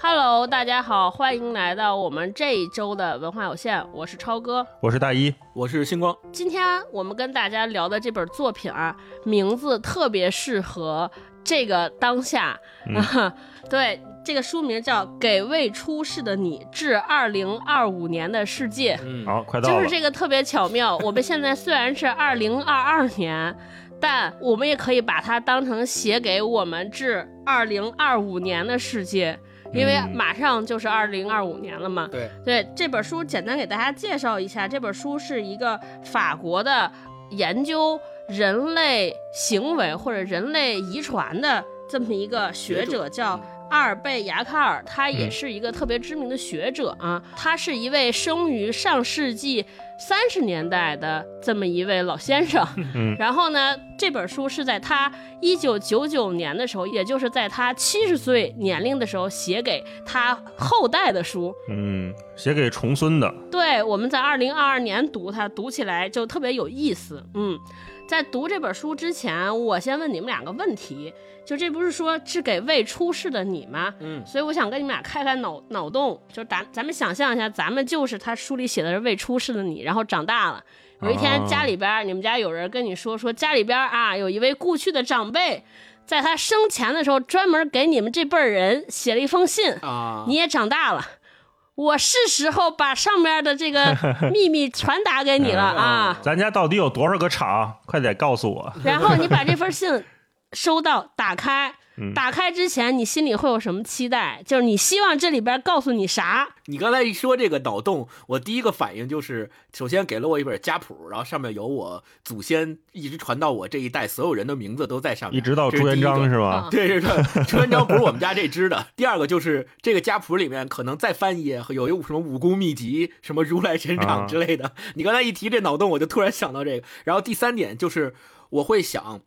Hello，大家好，欢迎来到我们这一周的文化有限，我是超哥。我是大一，我是星光。今天我们跟大家聊的这本作品啊，名字特别适合这个当下。嗯 对，这个书名叫《给未出世的你致二零二五年的世界》。嗯，好，快到了就是。这个特别巧妙。我们现在虽然是 二零二二年，但我们也可以把它当成写给我们至二零二五年的世界，因为嗯马上就是二零二五年了嘛。对，对这本书，简单给大家介绍一下，这本书是一个法国的研究人类行为或者人类遗传的这么一个学者，叫阿尔贝雅卡尔，他也嗯是一个特别知名的学者啊。他是一位生于上世纪三十年代的这么一位老先生。嗯然后呢，这本书是在他一九九九年的时候，也就是在他七十岁年龄的时候写给他后代的书。嗯，写给重孙的。对，我们在二零二二年读它，读起来就特别有意思。嗯，在读这本书之前，我先问你们两个问题，就这不是说是给未出世的你吗？嗯，所以我想跟你们俩开开脑脑洞，就咱咱们想象一下，咱们就是他书里写的是未出世的你，然后长大了。有一天哦家里边儿，你们家有人跟你说说家里边儿啊有一位故去的长辈，在他生前的时候专门给你们这辈儿人写了一封信，啊，你也长大了，我是时候把上面的这个 秘密传达给你了啊。咱家到底有多少个厂？快点告诉我。然后你把这封信收到，打开嗯。打开之前，你心里会有什么期待？就是你希望这里边告诉你啥？你刚才一说这个脑洞，我第一个反应就是，首先给了我一本家谱，然后上面有我祖先一直传到我这一代所有人的名字都在上面，一直到朱元璋是。是吧？啊对对对，朱元璋不是我们家这支的。第二个就是这个家谱里面可能再翻一页，有有什么武功秘籍、什么如来神啊掌之类的。你刚才一提这脑洞，我就突然想到这个。然后第三点就是我会想，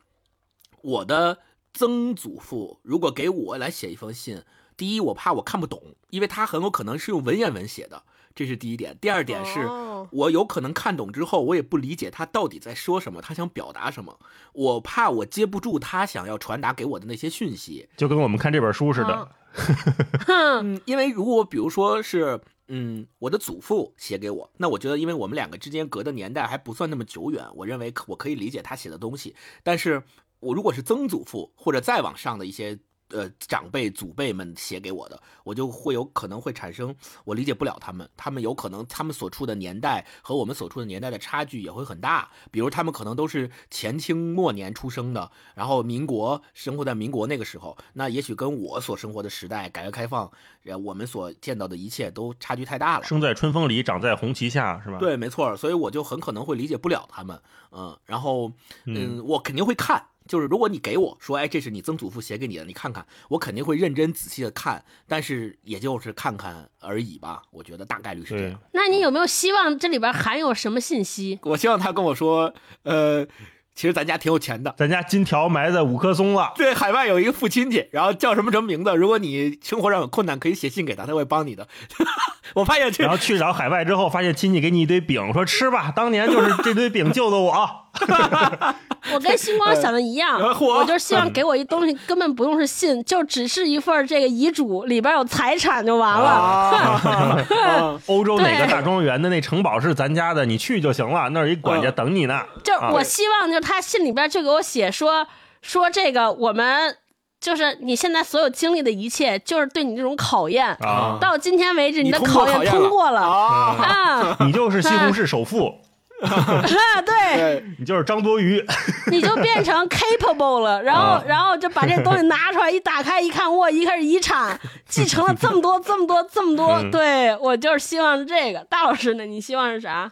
我的曾祖父如果给我来写一封信，第一我怕我看不懂，因为他很有可能是用文言文写的，这是第一点。第二点是。哦我有可能看懂之后，我也不理解他到底在说什么，他想表达什么。我怕我接不住他想要传达给我的那些讯息。就跟我们看这本书似的 嗯，因为如果比如说是，嗯，我的祖父写给我，那我觉得因为我们两个之间隔的年代还不算那么久远，我认为可我可以理解他写的东西。但是我如果是曾祖父或者再往上的一些。呃，长辈、祖辈们写给我的，我就会有可能会产生我理解不了他们，他们有可能他们所处的年代和我们所处的年代的差距也会很大。比如他们可能都是前清末年出生的，然后民国生活在民国那个时候，那也许跟我所生活的时代，改革开放，呃，我们所见到的一切都差距太大了。生在春风里，长在红旗下，是吧？，对，没错，所以我就很可能会理解不了他们，嗯，然后，嗯，我肯定会看，就是如果你给我说，哎，这是你曾祖父写给你的，你看看，我肯定会认真仔细的看，但是也就是看看而已吧，我觉得大概率是这样。，那你有没有希望这里边含有什么信息？我希望他跟我说，呃，其实咱家挺有钱的。咱家金条埋在五棵松了。对，海外有一个父亲戚，然后叫什么什么名字？如果你生活上有困难，可以写信给他，他会帮你的。我发现这然后去找海外之后，发现亲戚给你一堆饼，说吃吧，当年就是这堆饼救的我。我跟星光想的一样，我就希望给我一东西，根本不用是信，就只是一份这个遗嘱，里边有财产就完了。啊，欧洲哪个对大庄园的那城堡是咱家的，你去就行了，那儿有一管家等你呢。就啊我希望，就是他信里边就给我写说说这个我们。就是你现在所有经历的一切，就是对你这种考验。啊到今天为止，你的考验通过了啊，啊 你就是西红柿首富，啊！对，对，你就是张多余。你就变成 capable 了，然后啊然后就把这东西拿出来，一打开一看，哇，一开始遗产，继承了这么多这么多这么多。嗯对我就是希望是这个。大老师呢？你希望是啥？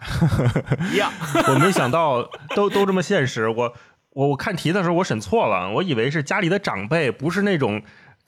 一样。我没想到都都这么现实。我我我看题的时候我审错了，我以为是家里的长辈，不是那种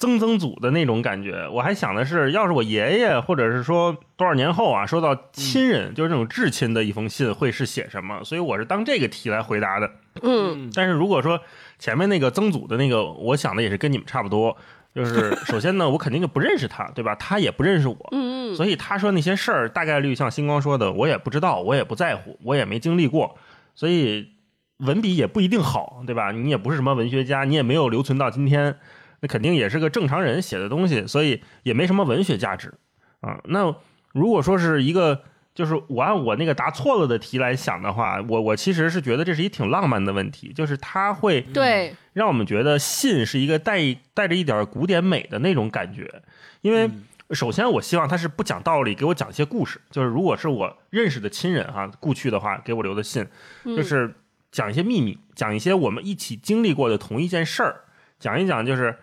曾曾祖的那种感觉。我还想的是，要是我爷爷，或者是说多少年后啊，收到亲人，就是那种至亲的一封信，会是写什么？所以我是当这个题来回答的。嗯，但是如果说前面那个曾祖的那个，我想的也是跟你们差不多。就是首先呢，我肯定就不认识他，对吧？他也不认识我，嗯嗯所以他说那些事儿，大概率像星光说的，我也不知道，我也不在乎，我也没经历过，所以文笔也不一定好，对吧？你也不是什么文学家，你也没有留存到今天，那肯定也是个正常人写的东西，所以也没什么文学价值啊。那如果说是一个，就是我按我那个答错了的题来想的话，我我其实是觉得这是一挺浪漫的问题，就是它会对，让我们觉得信是一个带带着一点古典美的那种感觉，因为。首先，我希望他是不讲道理，给我讲一些故事。就是如果是我认识的亲人哈，故去的话，给我留的信，就是讲一些秘密，讲一些我们一起经历过的同一件事儿，讲一讲就是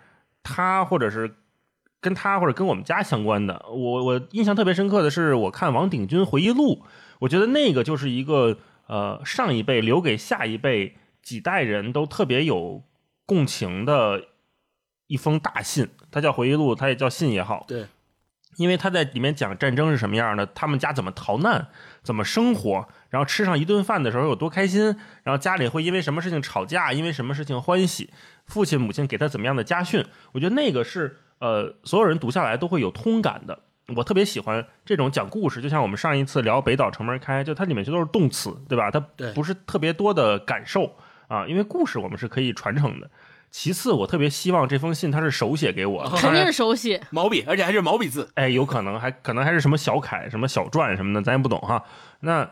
他或者是跟他或者跟我们家相关的。我我印象特别深刻的是，我看王鼎钧回忆录，我觉得那个就是一个呃上一辈留给下一辈几代人都特别有共情的一封大信。他叫回忆录，他也叫信也好，对。因为他在里面讲战争是什么样的，他们家怎么逃难，怎么生活，然后吃上一顿饭的时候有多开心，然后家里会因为什么事情吵架，因为什么事情欢喜，父亲母亲给他怎么样的家训，我觉得那个是呃所有人读下来都会有通感的。我特别喜欢这种讲故事，就像我们上一次聊北岛城门开，就它里面就都是动词，对吧？它不是特别多的感受啊，因为故事我们是可以传承的。其次，我特别希望这封信他是手写给我，肯定是手写 毛笔，而且还是毛笔字。哎，有可能还可能还是什么小楷、什么小篆什么的，咱也不懂哈。那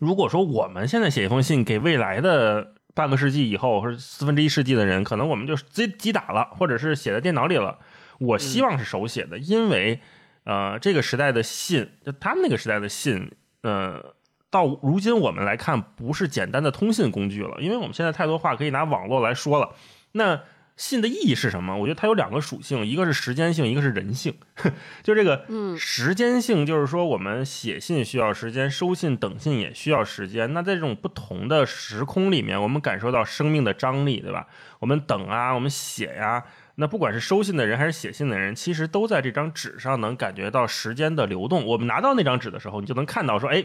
如果说我们现在写一封信给未来的半个世纪以后或者四分之一世纪的人，可能我们就直接击打了，或者是写在电脑里了。我希望是手写的，因为呃，这个时代的信，就他们那个时代的信，呃，到如今我们来看，不是简单的通信工具了，因为我们现在太多话可以拿网络来说了。那信的意义是什么？我觉得它有两个属性，一个是时间性，一个是人性。就这个，嗯时间性就是说我们写信需要时间，收信等信也需要时间。那在这种不同的时空里面，我们感受到生命的张力，对吧？我们等啊，我们写呀。那不管是收信的人还是写信的人，其实都在这张纸上能感觉到时间的流动。我们拿到那张纸的时候，你就能看到说，哎。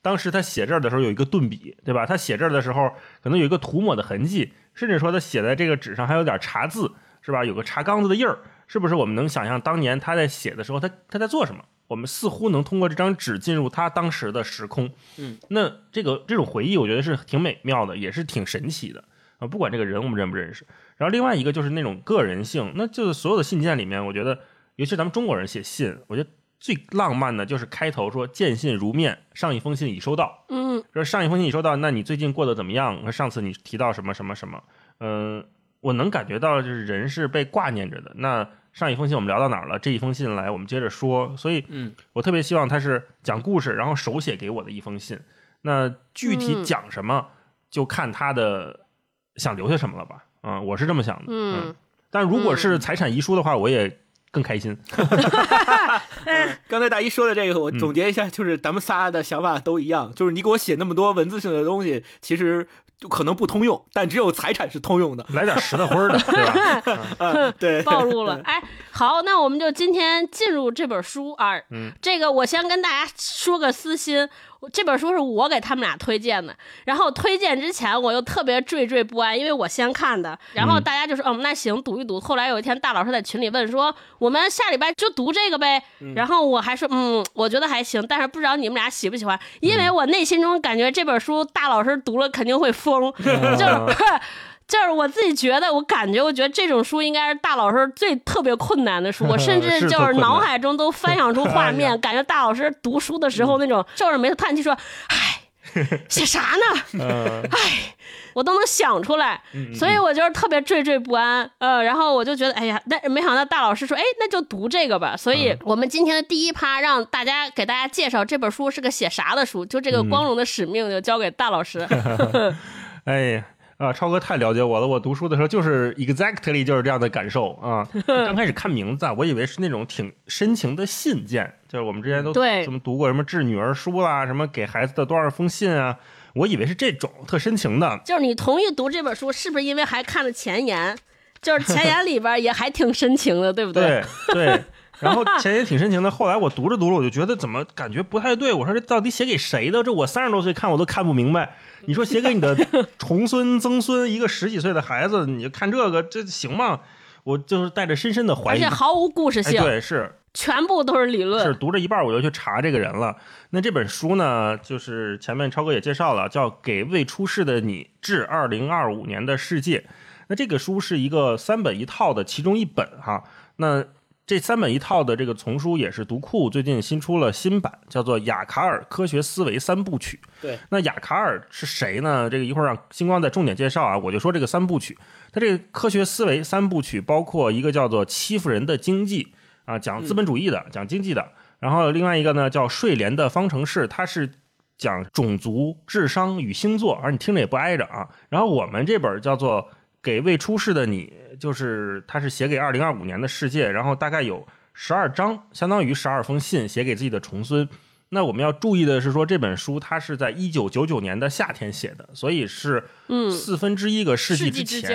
当时他写这儿的时候有一个顿笔，对吧？他写这儿的时候可能有一个涂抹的痕迹，甚至说他写在这个纸上还有点茶渍，是吧？有个茶缸子的印儿，是不是？我们能想象当年他在写的时候，他他在做什么？我们似乎能通过这张纸进入他当时的时空。嗯，那这个这种回忆，我觉得是挺美妙的，也是挺神奇的啊！不管这个人我们认不认识。然后另外一个就是那种个人性，那就是所有的信件里面，我觉得，尤其咱们中国人写信，我觉得。最浪漫的就是开头说“见信如面”，上一封信已收到。嗯，说上一封信已收到，那你最近过得怎么样？上次你提到什么什么什么？嗯，我能感觉到就是人是被挂念着的。那上一封信我们聊到哪儿了？这一封信来，我们接着说。所以，嗯，我特别希望他是讲故事，然后手写给我的一封信。那具体讲什么，就看他的想留下什么了吧。嗯，我是这么想的。嗯，但如果是财产遗书的话，我也。更开心。刚才大一说的这个，我总结一下，就是咱们仨的想法都一样，就是你给我写那么多文字性的东西，其实就可能不通用，但只有财产是通用的。来点实的灰的，对吧？对，暴露了。哎，好，那我们就今天进入这本书啊。嗯，这个我先跟大家说个私心。这本书是我给他们俩推荐的，然后推荐之前我又特别惴惴不安，因为我先看的，然后大家就说，嗯，那行，读一读。后来有一天，大老师在群里问说，我们下礼拜就读这个呗，然后我还说，嗯，我觉得还行，但是不知道你们俩喜不喜欢，因为我内心中感觉这本书大老师读了肯定会疯，就是。就是我自己觉得，我感觉，我觉得这种书应该是大老师最特别困难的书。我 甚至就是脑海中都翻想出画面，感觉大老师读书的时候那种皱着眉头叹气说：“唉，写啥呢？唉，我都能想出来。”所以我就是特别惴惴不安。呃，然后我就觉得，哎呀，但没想到大老师说：“哎，那就读这个吧。”所以我们今天的第一趴让大家给大家介绍这本书是个写啥的书，就这个光荣的使命就交给大老师。哎呀。啊，超哥太了解我了。我读书的时候就是 exactly 就是这样的感受啊。刚开始看名字，啊我以为是那种挺深情的信件，就是我们之前都什么读过什么致女儿书啦，什么给孩子的多少封信啊，我以为是这种特深情的。就是你同意读这本书，是不是因为还看了前言？就是前言里边也还挺深情的，对不对？对对。然后前言挺深情的，后来我读着读着，我就觉得怎么感觉不太对。我说这到底写给谁的？这我三十多岁看我都看不明白。你说写给你的重孙、曾孙，一个十几岁的孩子，你看这个，这行吗？我就是带着深深的怀疑，而且毫无故事性，对，是全部都是理论。是读着一半，我就去查这个人了。那这本书呢，就是前面超哥也介绍了，叫《给未出世的你致二零二五年的世界》。那这个书是一个三本一套的其中一本哈。那这三本一套的这个丛书也是读库最近新出了新版，叫做《雅卡尔科学思维三部曲》。对，那雅卡尔是谁呢？这个一会儿让星光再重点介绍啊。我就说这个三部曲，它这个科学思维三部曲包括一个叫做《欺负人的经济》啊，讲资本主义的，讲经济的；然后另外一个呢叫《睡莲的方程式》，它是讲种族、智商与星座，而你听着也不挨着啊。然后我们这本叫做《给未出世的你》，就是他是写给二零二五年的世界，然后大概有十二章，相当于十二封信，写给自己的重孙。那我们要注意的是，说这本书它是在一九九九年的夏天写的，所以是嗯，四分之一个世纪之前纪之，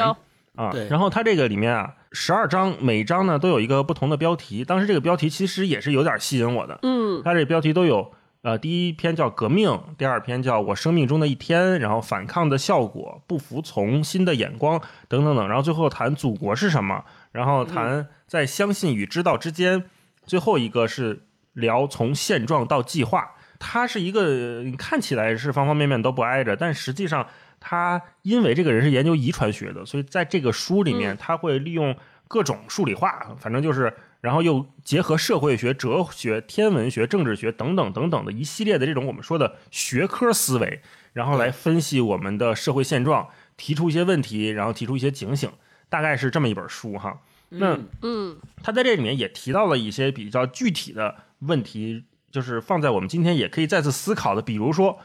啊对。然后它这个里面啊，十二章，每章呢都有一个不同的标题。当时这个标题其实也是有点吸引我的，嗯它这标题都有。呃，第一篇叫革命，第二篇叫我生命中的一天，然后反抗的效果、不服从、新的眼光等等等，然后最后谈祖国是什么，然后谈在相信与知道之间，最后一个是聊从现状到计划。它是一个你看起来是方方面面都不挨着，但实际上他因为这个人是研究遗传学的，所以在这个书里面他会利用各种数理化，反正就是，然后又结合社会学、哲学、天文学、政治学等等等等的一系列的这种我们说的学科思维，然后来分析我们的社会现状，提出一些问题，然后提出一些警醒，大概是这么一本书哈。那嗯嗯他在这里面也提到了一些比较具体的问题，就是放在我们今天也可以再次思考的。比如说，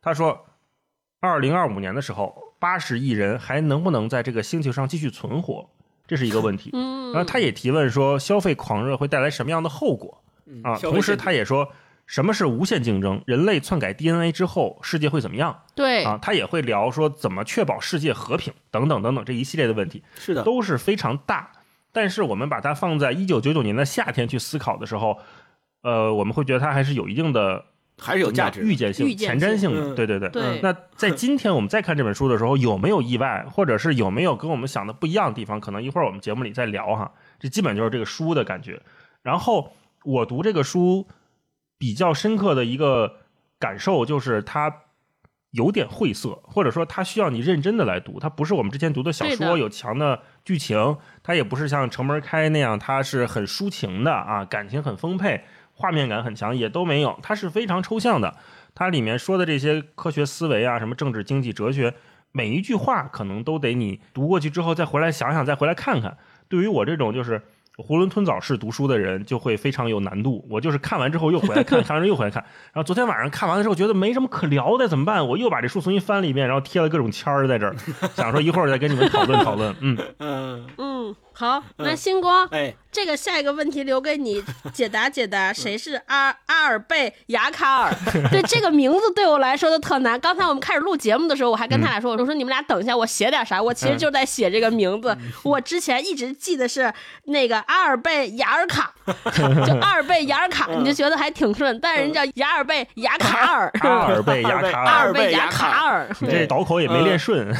他说，二零二五年的时候，八十亿人还能不能在这个星球上继续存活，这是一个问题。嗯，然后他也提问说，消费狂热会带来什么样的后果啊？同时，他也说。什么是无限竞争？人类篡改 DNA 之后，世界会怎么样对，啊？他也会聊说怎么确保世界和平等等等等这一系列的问题。是的，都是非常大。但是我们把它放在一九九九年的夏天去思考的时候，呃，我们会觉得它还是有一定的还是有价值。预见性、前瞻性的。嗯对对对。对那在今天我们再看这本书的时候，有没有意外，或者是有没有跟我们想的不一样的地方？可能一会儿我们节目里再聊哈。这基本就是这个书的感觉。然后我读这个书比较深刻的一个感受就是它。有点晦涩，或者说它需要你认真的来读，它不是我们之前读的小说有强的剧情，它也不是像城门开那样，它是很抒情的啊，感情很丰沛，画面感很强，也都没有，它是非常抽象的。它里面说的这些科学思维啊，什么政治、经济、哲学，每一句话可能都得你读过去之后再回来想想，再回来看看。对于我这种就是囫囵吞枣式读书的人，就会非常有难度。我就是看完之后又回来看，看完之后又回来看。然后昨天晚上看完的时候，觉得没什么可聊的，怎么办？我又把这书重新翻了一遍，然后贴了各种签儿在这儿，想说一会儿再跟你们讨论讨论。嗯，嗯，嗯，好，那星光，哎，这个下一个问题留给你 解答解答，谁是阿阿尔贝雅卡尔？对这个名字对我来说都特难。刚才我们开始录节目的时候，我还跟他俩说，我说你们俩等一下，我写点啥？我其实就在写这个名字。我之前一直记得是那个阿尔贝雅尔卡，就阿尔贝雅尔卡，你就觉得还挺顺，但是人叫雅尔贝雅卡尔，阿尔贝雅卡尔阿尔，尔贝雅卡尔。你这倒口也没练顺。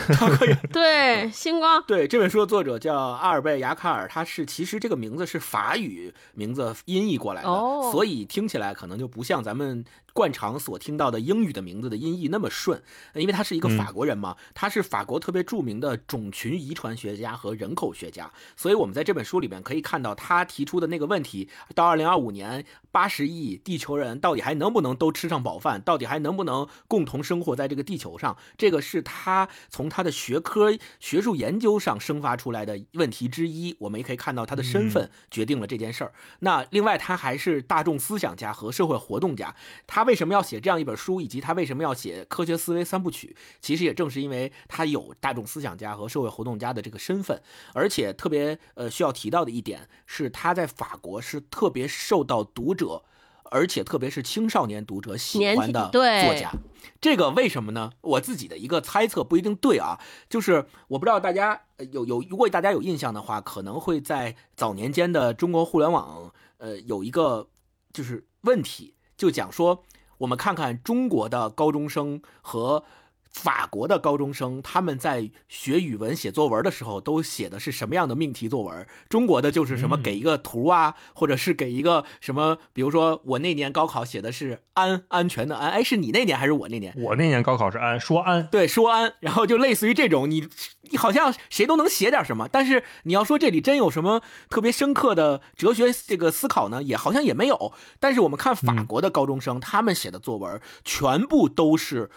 对，星光，对，这本书的作者叫阿尔贝雅卡尔，他是其实这个名字是法语名字音译过来的，哦。所以听起来可能就不像咱们惯常所听到的英语的名字的音译那么顺，因为他是一个法国人嘛，他是法国特别著名的种群遗传学家和人口学家，所以我们在这本书里面可以看到他提出的那个问题：到二零二五年，八十亿地球人到底还能不能都吃上饱饭？到底还能不能共同生活在这个地球上？这个是他从他的学科学术研究上生发出来的问题之一。我们也可以看到他的身份决定了这件事儿。那另外，他还是大众思想家和社会活动家。他为什么要写这样一本书，以及他为什么要写《科学思维三部曲》？其实也正是因为他有大众思想家和社会活动家的这个身份，而且特别呃需要提到的一点是，他在法国是特别受到读者。而且特别是青少年读者喜欢的作家，这个为什么呢？我自己的一个猜测不一定对啊，就是我不知道大家呃有有，如果大家有印象的话，可能会在早年间的中国互联网，呃，有一个就是问题，就讲说我们看看中国的高中生和法国的高中生他们在学语文写作文的时候都写的是什么样的命题作文？中国的就是什么给一个图啊，或者是给一个什么，比如说我那年高考写的是安安全的安，哎，是你那年还是我那年？我那年高考是安说安，对，说安，然后就类似于这种，你你好像谁都能写点什么，但是你要说这里真有什么特别深刻的哲学这个思考呢，也好像也没有。但是我们看法国的高中生，他们写的作文全部都是。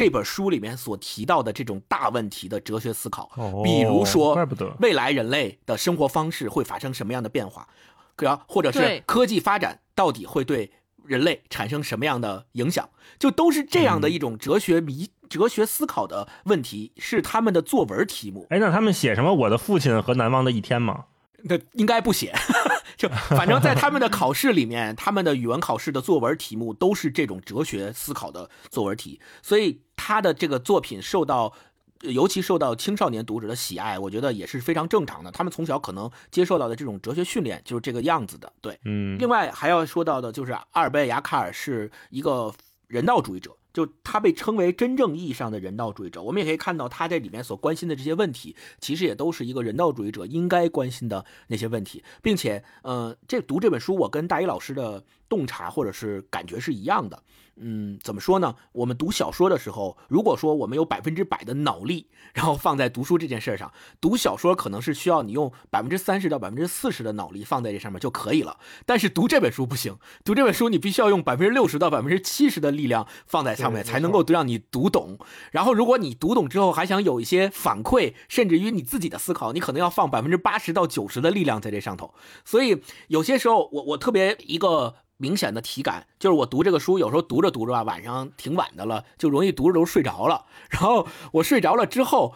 这本书里面所提到的这种大问题的哲学思考，比如说，怪不得未来人类的生活方式会发生什么样的变化，然或者是科技发展到底会对人类产生什么样的影响，就都是这样的一种哲学迷、哲学思考的问题，是他们的作文题目。哎，那他们写什么？我的父亲和难忘的一天吗？那应该不写，就反正在他们的考试里面，他们的语文考试的作文题目都是这种哲学思考的作文题，所以他的这个作品受到，尤其受到青少年读者的喜爱，我觉得也是非常正常的。他们从小可能接受到的这种哲学训练就是这个样子的，对，嗯。另外还要说到的就是阿尔贝雅卡尔是一个人道主义者。就他被称为真正意义上的人道主义者，我们也可以看到他这里面所关心的这些问题，其实也都是一个人道主义者应该关心的那些问题，并且，呃，这读这本书，我跟大一老师的洞察或者是感觉是一样的。嗯，怎么说呢？我们读小说的时候，如果说我们有百分之百的脑力，然后放在读书这件事上，读小说可能是需要你用百分之三十到百分之四十的脑力放在这上面就可以了。但是读这本书不行，读这本书你必须要用百分之六十到百分之七十的力量放在上面，才能够让你读懂。然后，如果你读懂之后还想有一些反馈，甚至于你自己的思考，你可能要放百分之八十到九十的力量在这上头。所以有些时候，我我特别一个。明显的体感就是我读这个书，有时候读着读着吧，晚上挺晚的了，就容易读着读着睡着了。然后我睡着了之后，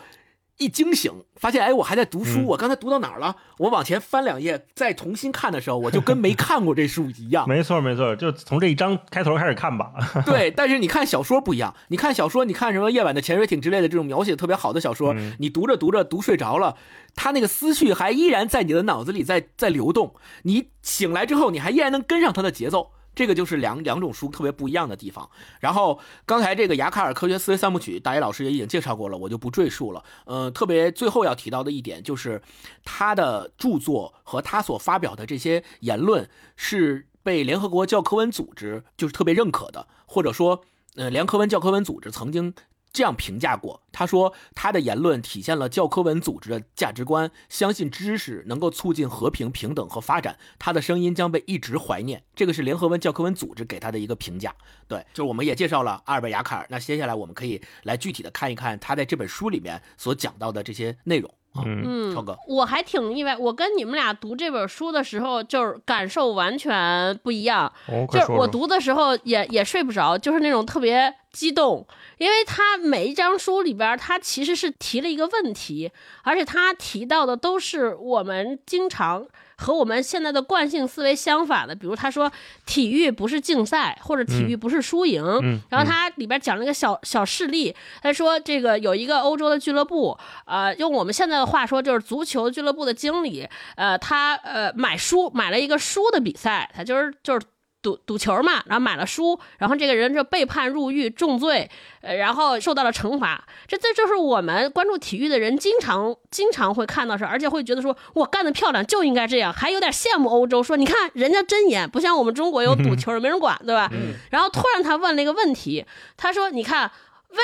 一惊醒，发现哎，我还在读书，我刚才读到哪儿了？我往前翻两页，再重新看的时候，我就跟没看过这书一样。没错没错，就从这一章开头开始看吧。对，但是你看小说不一样，你看小说，你看什么《夜晚的潜水艇》之类的这种描写特别好的小说，你读着读着读睡着了。他那个思绪还依然在你的脑子里在在流动，你醒来之后，你还依然能跟上他的节奏，这个就是两两种书特别不一样的地方。然后刚才这个雅卡尔科学思维三部曲，大一老师也已经介绍过了，我就不赘述了。呃，特别最后要提到的一点就是，他的著作和他所发表的这些言论是被联合国教科文组织就是特别认可的，或者说，呃，联合文教科文组织曾经。这样评价过，他说他的言论体现了教科文组织的价值观，相信知识能够促进和平、平等和发展。他的声音将被一直怀念。这个是联合文教科文组织给他的一个评价。对，就是我们也介绍了阿尔贝雅卡尔。那接下来我们可以来具体的看一看他在这本书里面所讲到的这些内容。嗯，超哥，我还挺意外。我跟你们俩读这本书的时候，就是感受完全不一样。就是我读的时候也也睡不着，就是那种特别激动。因为他每一张书里边，他其实是提了一个问题，而且他提到的都是我们经常和我们现在的惯性思维相反的。比如他说体育不是竞赛，或者体育不是输赢。然后他里边讲了一个小小事例，他说这个有一个欧洲的俱乐部，呃，用我们现在的话说就是足球俱乐部的经理，呃，他呃买书买了一个书的比赛，他就是就是。赌赌球嘛，然后买了输，然后这个人就被判入狱重罪，呃，然后受到了惩罚。这这就是我们关注体育的人经常经常会看到事，而且会觉得说，我干得漂亮就应该这样，还有点羡慕欧洲，说你看人家真严，不像我们中国有赌球没人管，对吧？然后突然他问了一个问题，他说，你看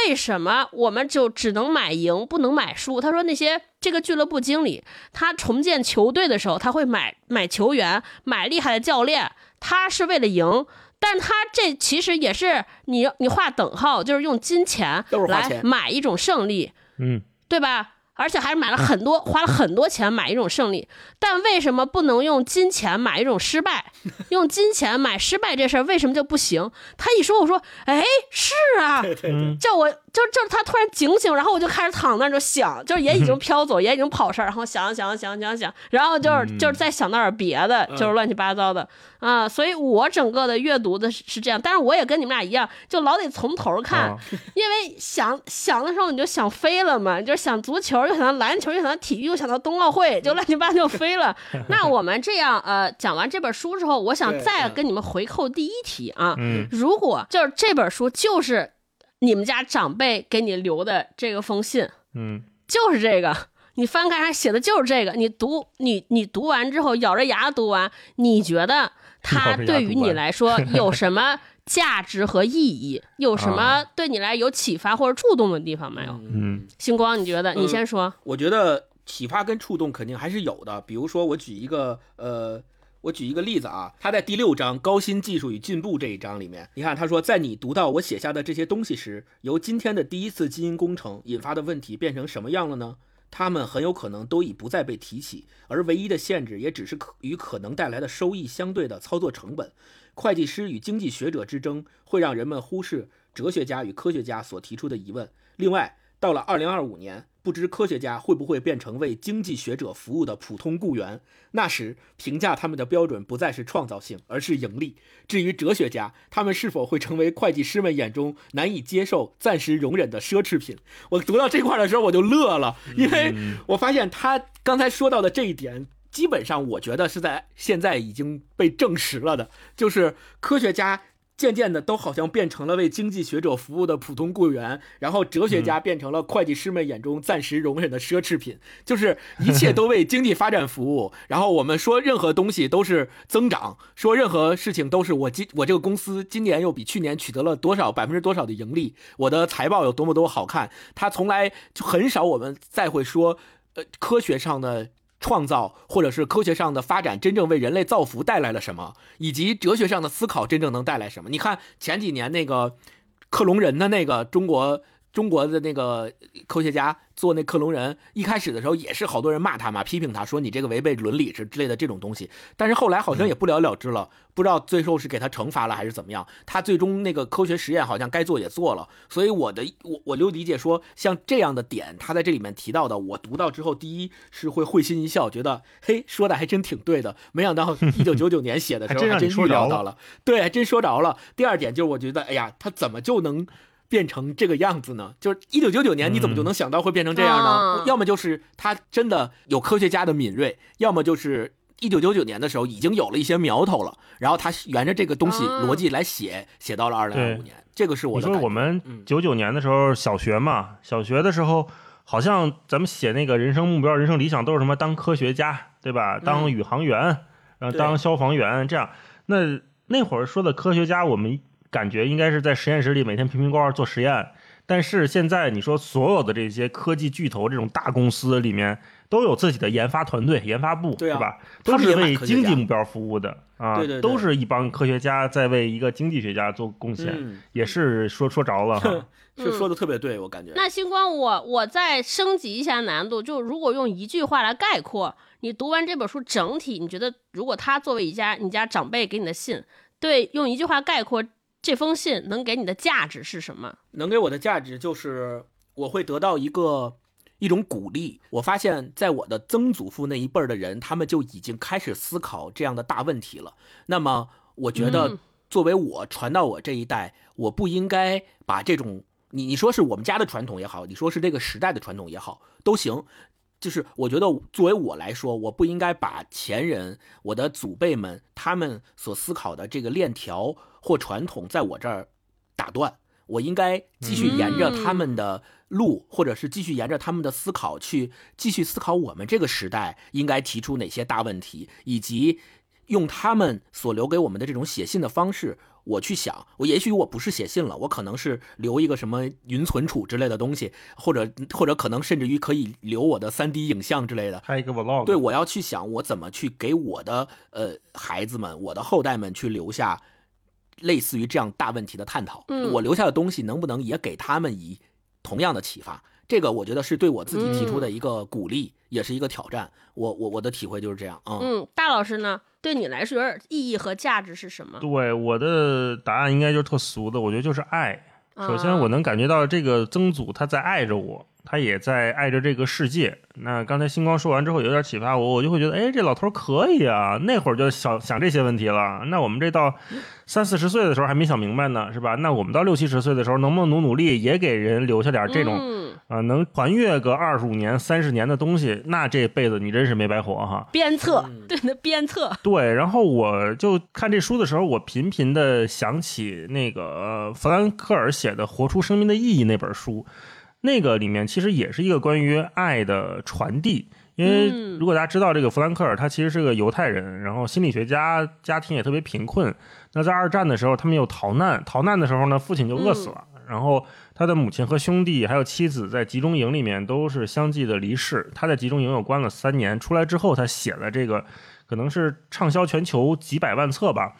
为什么我们就只能买赢不能买输？他说那些这个俱乐部经理他重建球队的时候，他会买买球员，买厉害的教练。他是为了赢，但他这其实也是你你画等号，就是用金钱来买一种胜利，嗯，对吧？而且还是买了很多，花了很多钱买一种胜利。但为什么不能用金钱买一种失败？用金钱买失败这事儿为什么就不行？他一说，我说，哎，是啊，叫我。就就他突然警醒，然后我就开始躺那儿就想，就是也已经飘走，也已经跑事儿，然后想想想想想，然后就是就是再想到点别的，就是乱七八糟的啊。所以我整个的阅读的是这样，但是我也跟你们俩一样，就老得从头看，因为想想的时候你就想飞了嘛，就是想足球，又想到篮球，又想到体育，又想到冬奥会，就乱七八糟就飞了。那我们这样呃讲完这本书之后，我想再跟你们回扣第一题啊，如果就是这本书就是。你们家长辈给你留的这个封信，嗯，就是这个。你翻开上写的就是这个，你读你你读完之后咬着牙读完，你觉得它对于你来说 有什么价值和意义？有什么对你来有启发或者触动的地方没有？嗯，星光，你觉得？你先说。我觉得启发跟触动肯定还是有的。比如说，我举一个呃，我举一个例子啊，他在第六章“高新技术与进步”这一章里面，你看他说，在你读到我写下的这些东西时，由今天的第一次基因工程引发的问题变成什么样了呢？他们很有可能都已不再被提起，而唯一的限制也只是可与可能带来的收益相对的操作成本。会计师与经济学者之争会让人们忽视哲学家与科学家所提出的疑问。另外，到了二零二五年。不知科学家会不会变成为经济学者服务的普通雇员？那时评价他们的标准不再是创造性，而是盈利。至于哲学家，他们是否会成为会计师们眼中难以接受、暂时容忍的奢侈品？我读到这块的时候我就乐了，因为我发现他刚才说到的这一点，基本上我觉得是在现在已经被证实了的，就是科学家。渐渐的，都好像变成了为经济学者服务的普通雇员，然后哲学家变成了会计师们眼中暂时容忍的奢侈品，就是一切都为经济发展服务。然后我们说任何东西都是增长，说任何事情都是我今我这个公司今年又比去年取得了多少百分之多少的盈利，我的财报有多么多好看。他从来就很少我们再会说，呃，科学上的。创造或者是科学上的发展真正为人类造福带来了什么，以及哲学上的思考真正能带来什么？你看前几年那个克隆人的那个中国中国的那个科学家。做那克隆人，一开始的时候也是好多人骂他嘛，批评他说你这个违背伦理之之类的这种东西。但是后来好像也不了了之了，不知道最后是给他惩罚了还是怎么样。他最终那个科学实验好像该做也做了。所以我的我我就理解说，像这样的点，他在这里面提到的，我读到之后，第一是会会心一笑，觉得嘿说的还真挺对的。没想到一九九九年写的时候还真预料到了，对，还真说着了。第二点就是我觉得，哎呀，他怎么就能？变成这个样子呢？就是一九九九年，你怎么就能想到会变成这样呢？要么就是他真的有科学家的敏锐，要么就是一九九九年的时候已经有了一些苗头了，然后他沿着这个东西逻辑来写，写到了二零二五年。这个是我你说我们九九年的时候小学嘛，小学的时候好像咱们写那个人生目标、人生理想都是什么当科学家，对吧？当宇航员，然后当消防员，这样。那那会儿说的科学家，我们。感觉应该是在实验室里每天瓶瓶罐罐做实验，但是现在你说所有的这些科技巨头这种大公司里面都有自己的研发团队、研发部，对吧？都是为经济目标服务的啊，对对，都是一帮科学家在为一个经济学家做贡献，也是说说着了哈，是说的特别对，我感觉。那星光，我我再升级一下难度，就如果用一句话来概括，你读完这本书整体，你觉得如果他作为一家你家长辈给你的信，对，用一句话概括。这封信能给你的价值是什么？能给我的价值就是我会得到一个一种鼓励。我发现，在我的曾祖父那一辈儿的人，他们就已经开始思考这样的大问题了。那么，我觉得作为我传到我这一代，我不应该把这种你你说是我们家的传统也好，你说是这个时代的传统也好，都行。就是我觉得作为我来说，我不应该把前人我的祖辈们他们所思考的这个链条。或传统在我这儿打断，我应该继续沿着他们的路，或者是继续沿着他们的思考去继续思考我们这个时代应该提出哪些大问题，以及用他们所留给我们的这种写信的方式，我去想，我也许我不是写信了，我可能是留一个什么云存储之类的东西，或者或者可能甚至于可以留我的三 D 影像之类的，拍一个 vlog。对，我要去想我怎么去给我的呃孩子们、我的后代们去留下。类似于这样大问题的探讨，我留下的东西能不能也给他们以同样的启发？这个我觉得是对我自己提出的一个鼓励，也是一个挑战。我我我的体会就是这样啊。嗯，大老师呢？对你来说，有点意义和价值是什么？对我的答案应该就是特俗的，我觉得就是爱。首先，我能感觉到这个曾祖他在爱着我。他也在爱着这个世界。那刚才星光说完之后，有点启发我，我就会觉得，哎，这老头可以啊。那会儿就想想这些问题了。那我们这到三四十岁的时候还没想明白呢，是吧？那我们到六七十岁的时候，能不能努努力，也给人留下点这种啊，能还越个二十五年、三十年的东西，那这辈子你真是没白活哈。鞭策，嗯对的鞭策。对，然后我就看这书的时候，我频频的想起那个呃弗兰克尔写的《活出生命的意义》那本书，那个里面其实也是一个关于爱的传递。因为嗯如果大家知道这个弗兰克尔，他其实是个犹太人，然后心理学家，家庭也特别贫困。那在二战的时候，他们又逃难，逃难的时候呢，父亲就饿死了，然后他的母亲和兄弟还有妻子在集中营里面都是相继的离世。他在集中营又关了三年，出来之后，他写了这个可能是畅销全球几百万册吧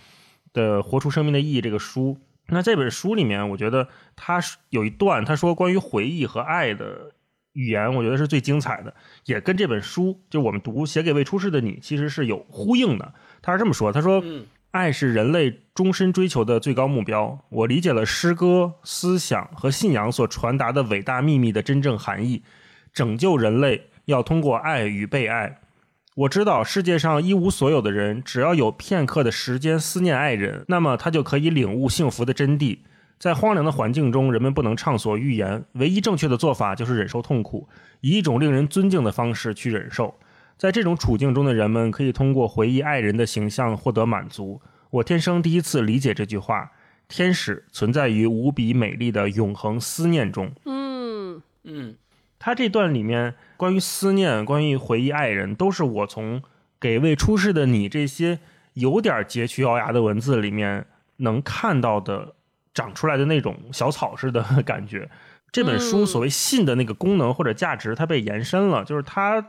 的《活出生命的意义》这个书。那这本书里面，我觉得他有一段他说关于回忆和爱的语言，我觉得是最精彩的，也跟这本书就我们读写给未出世的你其实是有呼应的。他是这么说，他说。爱是人类终身追求的最高目标。我理解了诗歌、思想和信仰所传达的伟大秘密的真正含义。拯救人类要通过爱与被爱。我知道世界上一无所有的人，只要有片刻的时间思念爱人，那么他就可以领悟幸福的真谛。在荒凉的环境中，人们不能畅所欲言，唯一正确的做法就是忍受痛苦，以一种令人尊敬的方式去忍受。在这种处境中的人们可以通过回忆爱人的形象获得满足。我天生第一次理解这句话：天使存在于无比美丽的永恒思念中。嗯嗯他这段里面关于思念、关于回忆爱人，都是我从给未出世的你这些有点佶屈咬牙的文字里面能看到的长出来的那种小草似的感觉。这本书嗯所谓信的那个功能或者价值，它被延伸了，就是它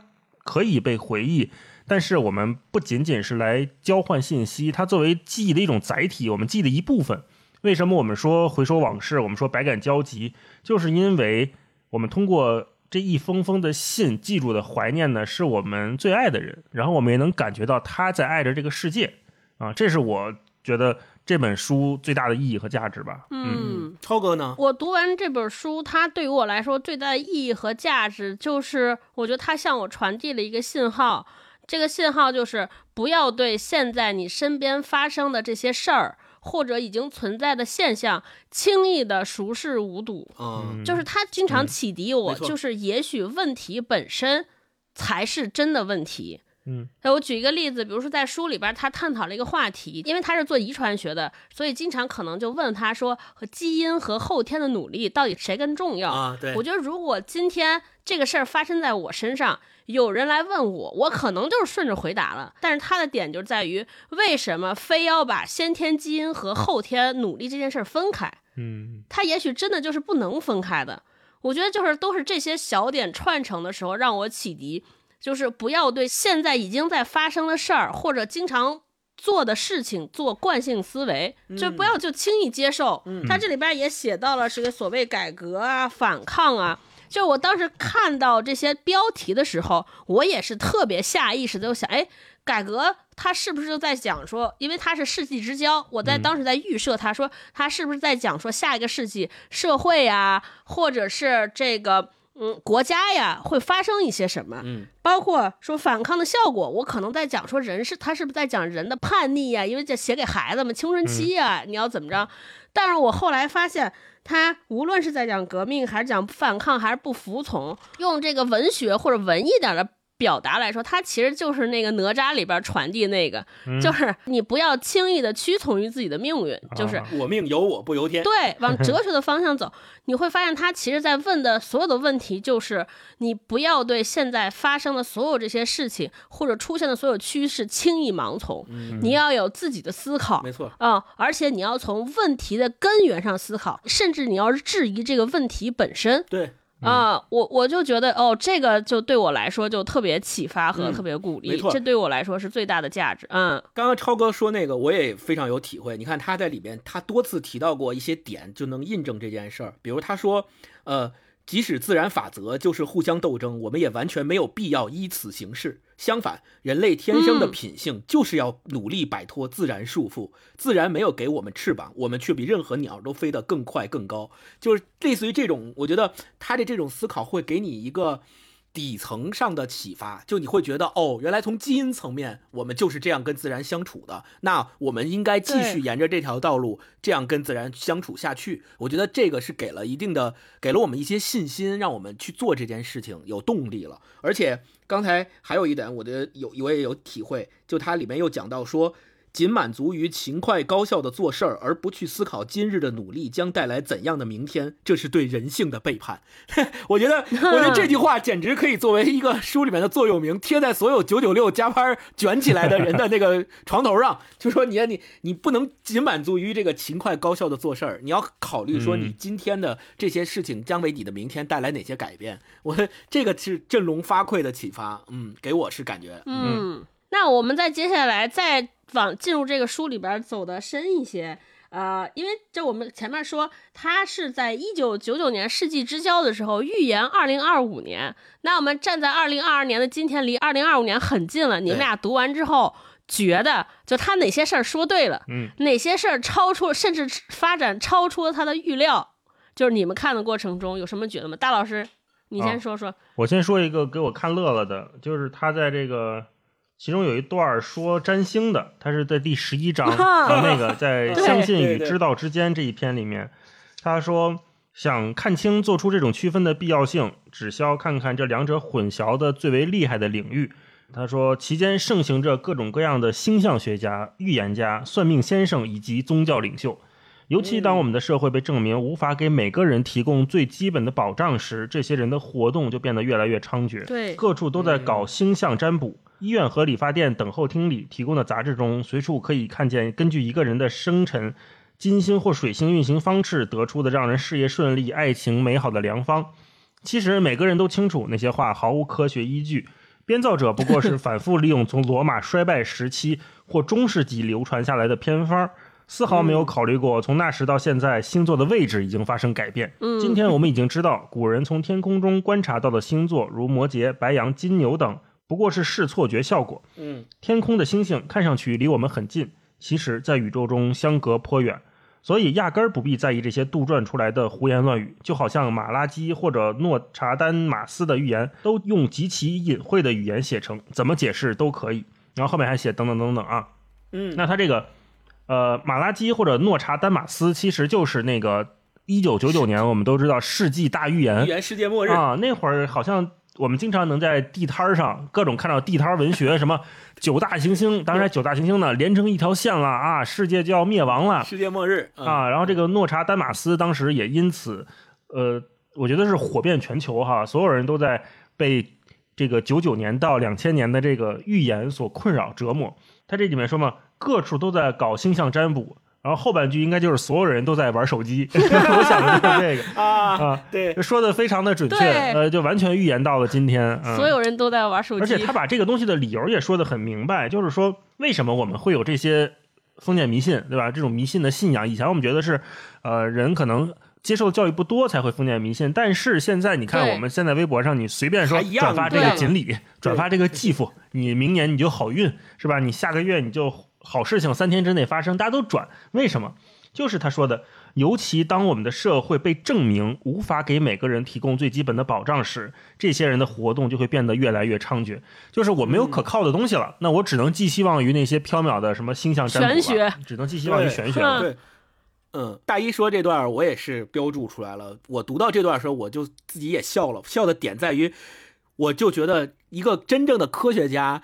可以被回忆，但是我们不仅仅是来交换信息，它作为记忆的一种载体，我们记忆的一部分。为什么我们说回首往事，我们说百感交集，就是因为我们通过这一封封的信记住的怀念呢，是我们最爱的人，然后我们也能感觉到他在爱着这个世界啊，这是我觉得这本书最大的意义和价值吧。嗯。超哥呢？我读完这本书，它对于我来说最大的意义和价值，就是我觉得它向我传递了一个信号。这个信号就是不要对现在你身边发生的这些事儿，或者已经存在的现象，轻易的熟视无睹。嗯就是他经常嗯启迪我，就是也许问题本身才是真的问题。嗯，哎，我举一个例子，比如说在书里边，他探讨了一个话题，因为他是做遗传学的，所以经常可能就问他说，和基因和后天的努力到底谁更重要？啊，对我，觉得如果今天这个事儿发生在我身上，有人来问我，我可能就是顺着回答了。但是他的点就在于，为什么非要把先天基因和后天努力这件事儿分开？嗯他也许真的就是不能分开的。我觉得就是都是这些小点串成的时候，让我启迪，就是不要对现在已经在发生的事儿或者经常做的事情做惯性思维，就不要就轻易接受。他这里边也写到了这个所谓改革啊、反抗啊。就我当时看到这些标题的时候，我也是特别下意识的就想，哎，改革他是不是就在讲说，因为他是世纪之交，我在当时在预设他说他是不是在讲说下一个世纪社会呀，或者是这个嗯国家呀会发生一些什么？嗯包括说反抗的效果，我可能在讲说人是他是不是在讲人的叛逆呀？因为这写给孩子们青春期呀，你要怎么着？但是我后来发现，他无论是在讲革命，还是讲反抗，还是不服从，用这个文学或者文艺点的表达来说，它其实就是那个哪吒里边传递那个，就是 你不要轻易的屈从于自己的命运，就是啊。我命由我不由天。对，往哲 学的方向走，你会发现他其实在问的所有的问题，就是你不要对现在发生的所有这些事情或者出现的所有趋势轻易盲从，你要有自己的思考。没错，啊、而且你要从问题的根源上思考，甚至你要质疑这个问题本身。对，啊、我我就觉得哦，这个就对我来说就特别启发和嗯特别鼓励，没错这对我来说是最大的价值。嗯刚刚超哥说那个，我也非常有体会。你看他在里边，他多次提到过一些点，就能印证这件事儿。比如他说，呃，即使自然法则就是互相斗争，我们也完全没有必要依此行事。相反，人类天生的嗯品性就是要努力摆脱自然束缚。自然没有给我们翅膀，我们却比任何鸟都飞得更快更高。就是类似于这种，我觉得他的这种思考会给你一个。底层上的启发，就你会觉得哦，原来从基因层面我们就是这样跟自然相处的，那我们应该继续沿着这条道路这样跟自然相处下去。我觉得这个是给了一定的，给了我们一些信心，让我们去做这件事情有动力了。而且刚才还有一点，我的有我也有体会，就它里面又讲到说。仅满足于勤快高效的做事儿，而不去思考今日的努力将带来怎样的明天，这是对人性的背叛。我觉得，我觉得这句话简直可以作为一个书里面的座右铭，贴在所有九九六加班卷起来的人的那个床头上。就说你你你不能仅满足于这个勤快高效的做事儿，你要考虑说你今天的这些事情将为你的明天带来哪些改变。我这个是振聋发聩的启发，嗯，给我是感觉，嗯，那我们再接下来再往进入这个书里边走的深一些。呃，因为这我们前面说，他是在一九九九年世纪之交的时候预言二零二五年。那我们站在二零二二年的今天，离二零二五年很近了。你们俩读完之后，觉得就他哪些事儿说对了，嗯，哪些事儿超出，甚至发展超出了他的预料，就是你们看的过程中有什么觉得吗？大老师，你先哦说说。我先说一个给我看乐了的，就是他在这个其中有一段说占星的，他是在第十一章和那个在 相信与知道之间这一篇里面，他说想看清做出这种区分的必要性，只需要看看这两者混淆的最为厉害的领域。他说，其间盛行着各种各样的星象学家、预言家、算命先生以及宗教领袖。尤其当我们的社会被证明无法给每个人提供最基本的保障时，这些人的活动就变得越来越猖獗。对，各处都在搞星象占卜。医院和理发店等候厅里提供的杂志中，随处可以看见根据一个人的生辰、金星或水星运行方式得出的让人事业顺利、爱情美好的良方。其实每个人都清楚那些话毫无科学依据，编造者不过是反复利用从罗马衰败时期或中世纪流传下来的偏方。丝毫没有考虑过，从那时到现在，星座的位置已经发生改变。嗯今天我们已经知道，古人从天空中观察到的星座，如摩羯、白羊、金牛等，不过是视错觉效果。嗯，天空的星星看上去离我们很近，其实在宇宙中相隔颇远，所以压根儿不必在意这些杜撰出来的胡言乱语。就好像马拉基或者诺查丹马斯的预言，都用极其隐晦的语言写成，怎么解释都可以。然后后面还写等等等等啊。嗯，那他这个，呃，马拉基或者诺查丹马斯，其实就是那个一九九九年，我们都知道世纪大预言预言世界末日，啊，那会儿好像我们经常能在地摊上各种看到地摊文学，什么九大行星，当然九大行星呢连成一条线了啊，世界就要灭亡了世界末日嗯啊。然后这个诺查丹马斯当时也因此，呃，我觉得是火遍全球哈，所有人都在被这个九九年到两千年的这个预言所困扰折磨。他这里面说嘛，各处都在搞星象占卜。然后后半句应该就是所有人都在玩手机，我想的就是这个。啊，啊，对，说的非常的准确，呃，就完全预言到了今天。嗯、所有人都在玩手机，而且他把这个东西的理由也说的很明白，就是说为什么我们会有这些封建迷信，对吧？这种迷信的信仰，以前我们觉得是，呃，人可能接受的教育不多才会封建迷信，但是现在你看我们现在微博上，你随便说转发这个锦鲤，转发这个继父，你明年你就好运，是吧？你下个月你就好事情三天之内发生，大家都转，为什么？就是他说的，尤其当我们的社会被证明无法给每个人提供最基本的保障时，这些人的活动就会变得越来越猖獗。就是我没有可靠的东西了，那我只能寄希望于那些缥缈的什么星象占卜了玄学，只能寄希望于玄学。对，嗯，大一说这段我也是标注出来了。我读到这段的时候，我就自己也笑了。笑的点在于，我就觉得一个真正的科学家，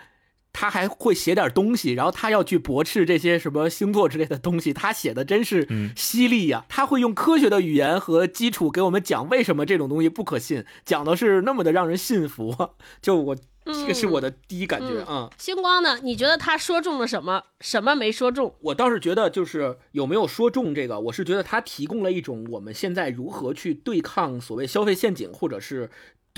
他还会写点东西，然后他要去驳斥这些什么星座之类的东西，他写的真是嗯犀利呀、他会用科学的语言和基础给我们讲为什么这种东西不可信，讲的是那么的让人信服。就我这个是我的第一感觉啊。星光呢？你觉得他说中了什么？什么没说中？我倒是觉得，就是有没有说中这个，我是觉得他提供了一种我们现在如何去对抗所谓消费陷阱，或者是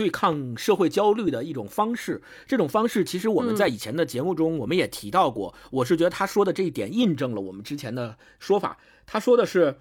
对抗社会焦虑的一种方式。这种方式其实我们在以前的节目中我们也提到过。我是觉得他说的这一点印证了我们之前的说法。他说的是，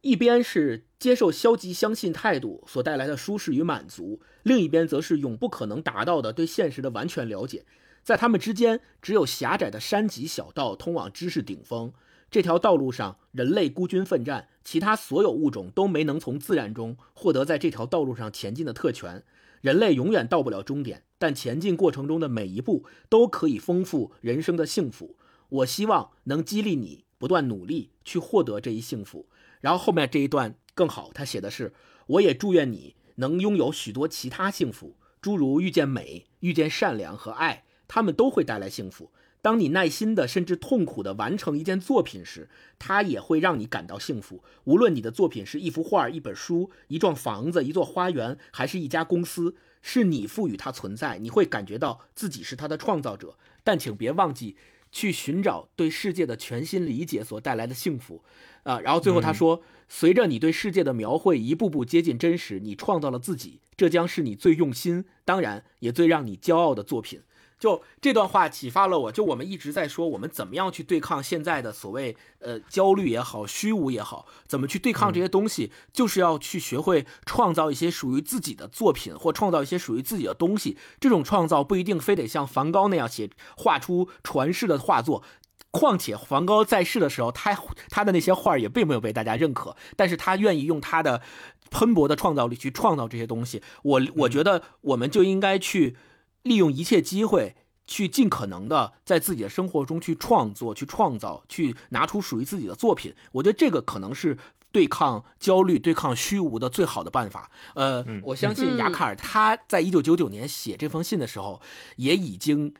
一边是接受消极相信态度所带来的舒适与满足，另一边则是永不可能达到的对现实的完全了解。在他们之间，只有狭窄的山脊小道通往知识顶峰。这条道路上，人类孤军奋战，其他所有物种都没能从自然中获得在这条道路上前进的特权。人类永远到不了终点，但前进过程中的每一步都可以丰富人生的幸福。我希望能激励你不断努力去获得这一幸福。然后后面这一段更好，他写的是：我也祝愿你能拥有许多其他幸福，诸如遇见美、遇见善良和爱，他们都会带来幸福。当你耐心的甚至痛苦的完成一件作品时，它也会让你感到幸福。无论你的作品是一幅画、一本书、一幢房子、一座花园，还是一家公司，是你赋予它存在，你会感觉到自己是它的创造者。但请别忘记去寻找对世界的全新理解所带来的幸福。啊，然后最后他说：“随着你对世界的描绘一步步接近真实，你创造了自己，这将是你最用心，当然也最让你骄傲的作品。”就这段话启发了我，就我们一直在说，我们怎么样去对抗现在的所谓呃焦虑也好，虚无也好，怎么去对抗这些东西，就是要去学会创造一些属于自己的作品，或创造一些属于自己的东西。这种创造不一定非得像梵高那样写画出传世的画作，况且梵高在世的时候，他他的那些画也并没有被大家认可，但是他愿意用他的喷薄的创造力去创造这些东西。我我觉得我们就应该去。利用一切机会，去尽可能的在自己的生活中去创作、去创造、去拿出属于自己的作品。我觉得这个可能是对抗焦虑、对抗虚无的最好的办法。呃，我相信雅卡尔他在一九九九年写这封信的时候，也已经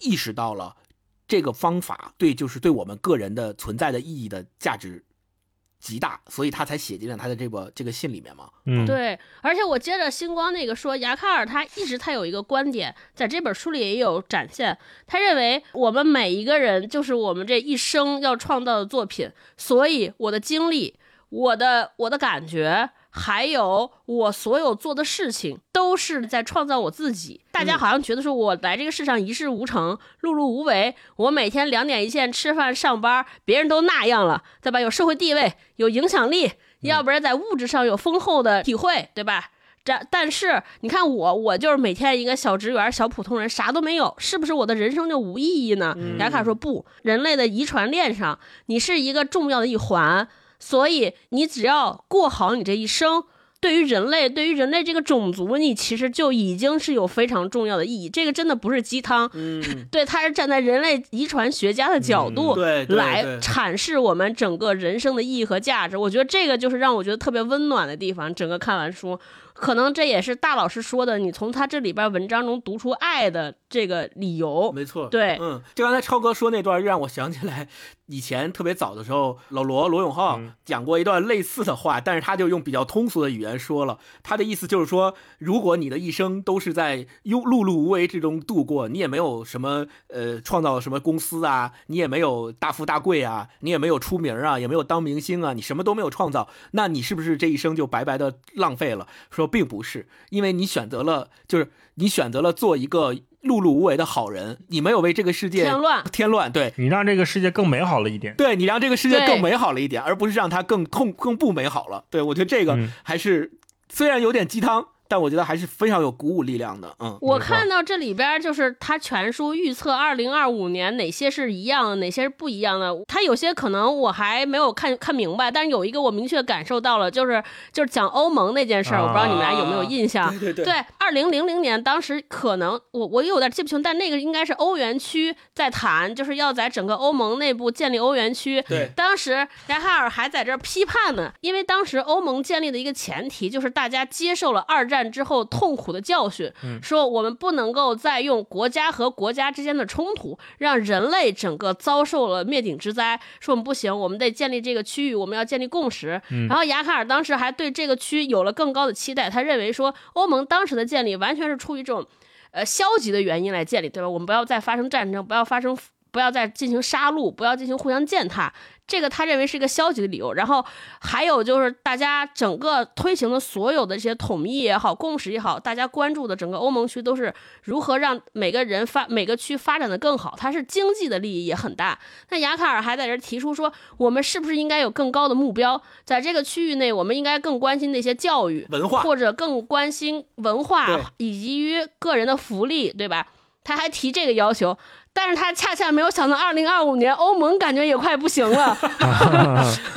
意识到了这个方法对，就是对我们个人的存在的意义的价值。极大，所以他才写进了他的这个这个信里面嘛。嗯，对，而且我接着星光那个说，雅卡尔他一直他有一个观点，在这本书里也有展现。他认为我们每一个人就是我们这一生要创造的作品，所以我的经历，我的我的感觉。还有我所有做的事情都是在创造我自己。大家好像觉得说我来这个世上一事无成、碌碌无为，我每天两点一线吃饭上班，别人都那样了，对吧？有社会地位，有影响力，要不然在物质上有丰厚的体会，对吧？这但是你看我，我就是每天一个小职员、小普通人，啥都没有，是不是我的人生就无意义呢？雅卡说不，人类的遗传链上，你是一个重要的一环。所以，你只要过好你这一生，对于人类，对于人类这个种族，你其实就已经是有非常重要的意义。这个真的不是鸡汤，嗯，对，它是站在人类遗传学家的角度来阐释我们整个人生的意义和价值。我觉得这个就是让我觉得特别温暖的地方。整个看完书。可能这也是大老师说的，你从他这里边文章中读出爱的这个理由。没错，对，嗯，就刚才超哥说那段，让我想起来以前特别早的时候，老罗罗永浩讲过一段类似的话，但是他就用比较通俗的语言说了，他的意思就是说，如果你的一生都是在庸碌碌无为之中度过，你也没有什么呃创造什么公司啊，你也没有大富大贵啊，你也没有出名啊，也没有当明星啊，你什么都没有创造，那你是不是这一生就白白的浪费了？说。并不是，因为你选择了，就是你选择了做一个碌碌无为的好人，你没有为这个世界添乱，添乱，对你让这个世界更美好了一点，对你让这个世界更美好了一点，而不是让它更痛、更不美好了。对我觉得这个还是虽然有点鸡汤。但我觉得还是非常有鼓舞力量的，嗯。我看到这里边就是他全书预测二零二五年哪些是一样，哪些是不一样的。他有些可能我还没有看看明白，但是有一个我明确感受到了，就是就是讲欧盟那件事儿，我不知道你们俩有没有印象？对对对。对，二零零零年当时可能我我有点记不清，但那个应该是欧元区在谈，就是要在整个欧盟内部建立欧元区。对。当时莱哈尔还在这批判呢，因为当时欧盟建立的一个前提就是大家接受了二战。战之后痛苦的教训，说我们不能够再用国家和国家之间的冲突，让人类整个遭受了灭顶之灾。说我们不行，我们得建立这个区域，我们要建立共识。然后雅卡尔当时还对这个区有了更高的期待，他认为说欧盟当时的建立完全是出于这种呃消极的原因来建立，对吧？我们不要再发生战争，不要发生，不要再进行杀戮，不要进行互相践踏。这个他认为是一个消极的理由，然后还有就是大家整个推行的所有的这些统一也好、共识也好，大家关注的整个欧盟区都是如何让每个人发每个区发展的更好，它是经济的利益也很大。那雅卡尔还在这提出说，我们是不是应该有更高的目标，在这个区域内，我们应该更关心那些教育、文化，或者更关心文化以及于个人的福利，对吧？他还提这个要求。但是他恰恰没有想到，二零二五年欧盟感觉也快不行了，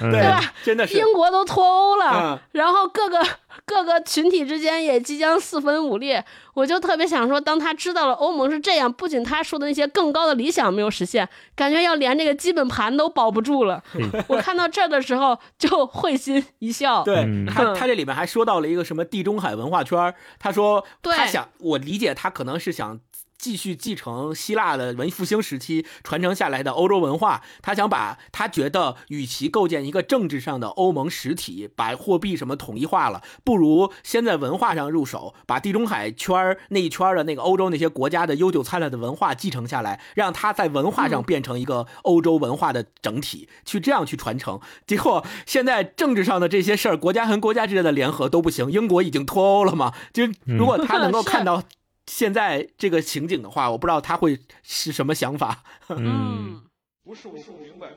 对吧？真的是英国都脱欧了，然后各个各个群体之间也即将四分五裂。我就特别想说，当他知道了欧盟是这样，不仅他说的那些更高的理想没有实现，感觉要连这个基本盘都保不住了。我看到这儿的时候就会心一笑。对嗯他，他这里面还说到了一个什么地中海文化圈儿他说他想，我理解他可能是想。继续继承希腊的文艺复兴时期传承下来的欧洲文化，他想把他觉得，与其构建一个政治上的欧盟实体，把货币什么统一化了，不如先在文化上入手，把地中海圈儿那一圈儿的那个欧洲那些国家的悠久灿烂的文化继承下来，让它在文化上变成一个欧洲文化的整体，去这样去传承。结果现在政治上的这些事儿，国家和国家之间的联合都不行，英国已经脱欧了嘛，就如果他能够看到。现在这个情景的话，我不知道他会是什么想法。嗯，不是我不明白，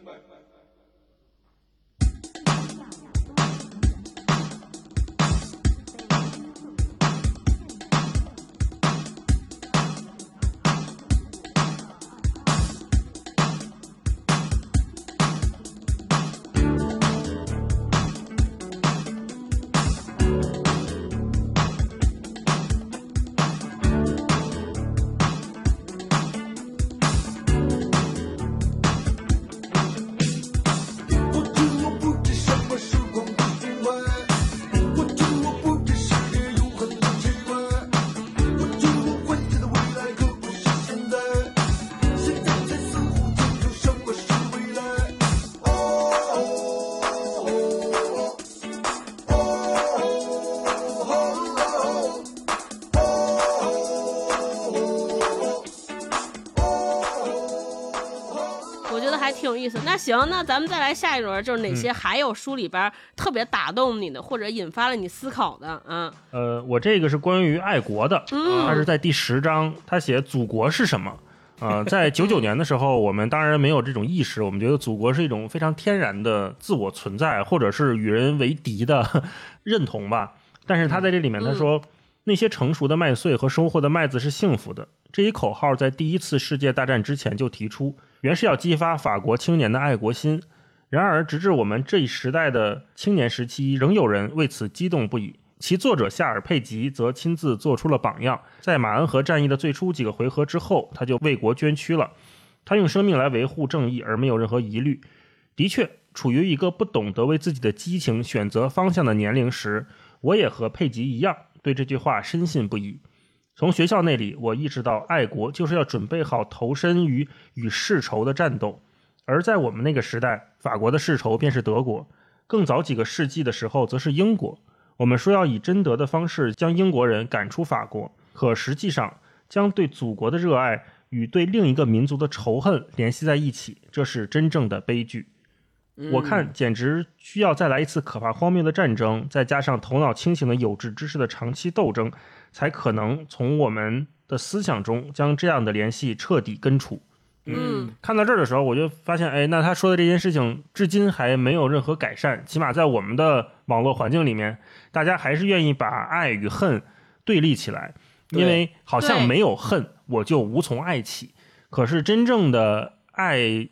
意思。那行，那咱们再来下一轮，就是哪些还有书里边特别打动你的，或者引发了你思考的啊？呃，我这个是关于爱国的，嗯它是在第十章，他写祖国是什么。呃，在九九年的时候，我们当然没有这种意识，我们觉得祖国是一种非常天然的自我存在，或者是与人为敌的 认同吧。但是他在这里面他说，那些成熟的麦穗和收获的麦子是幸福的。这一口号在第一次世界大战之前就提出，原是要激发法国青年的爱国心。然而，直至我们这一时代的青年时期，仍有人为此激动不已。其作者夏尔佩吉则亲自做出了榜样，在马恩河战役的最初几个回合之后，他就为国捐躯了。他用生命来维护正义，而没有任何疑虑。的确，处于一个不懂得为自己的激情选择方向的年龄时，我也和佩吉一样，对这句话深信不疑。从学校那里，我意识到爱国就是要准备好投身于与世仇的战斗。而在我们那个时代，法国的世仇便是德国，更早几个世纪的时候则是英国。我们说要以贞德的方式将英国人赶出法国，可实际上将对祖国的热爱与对另一个民族的仇恨联系在一起，这是真正的悲剧。我看简直需要再来一次可怕荒谬的战争，再加上头脑清醒的有志之士的长期斗争，才可能从我们的思想中将这样的联系彻底根除。嗯看到这儿的时候，我就发现，哎，那他说的这件事情至今还没有任何改善，起码在我们的网络环境里面，大家还是愿意把爱与恨对立起来，因为好像没有恨，我就无从爱起。可是真正的爱，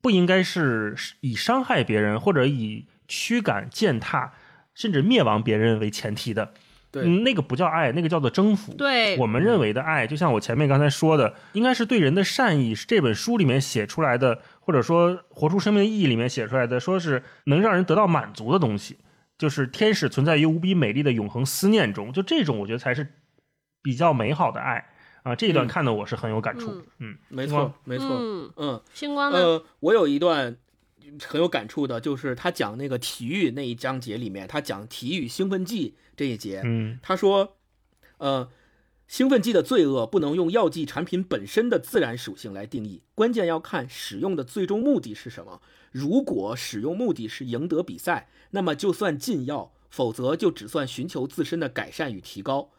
不应该是以伤害别人或者以驱赶、践踏，甚至灭亡别人为前提的。对。嗯，那个不叫爱，那个叫做征服。对，我们认为的爱，就像我前面刚才说的，应该是对人的善意，是这本书里面写出来的，或者说《活出生命的意义》里面写出来的，说是能让人得到满足的东西，就是天使存在于无比美丽的永恒思念中，就这种我觉得才是比较美好的爱。啊。这一段嗯。看的我是很有感触，嗯。没错，没错，嗯，嗯，星光呢？呃，我有一段很有感触的，就是他讲那个体育那一章节里面，他讲体育兴奋剂这一节，嗯他说，呃，兴奋剂的罪恶不能用药剂产品本身的自然属性来定义，关键要看使用的最终目的是什么。如果使用目的是赢得比赛，那么就算禁药；否则就只算寻求自身的改善与提高。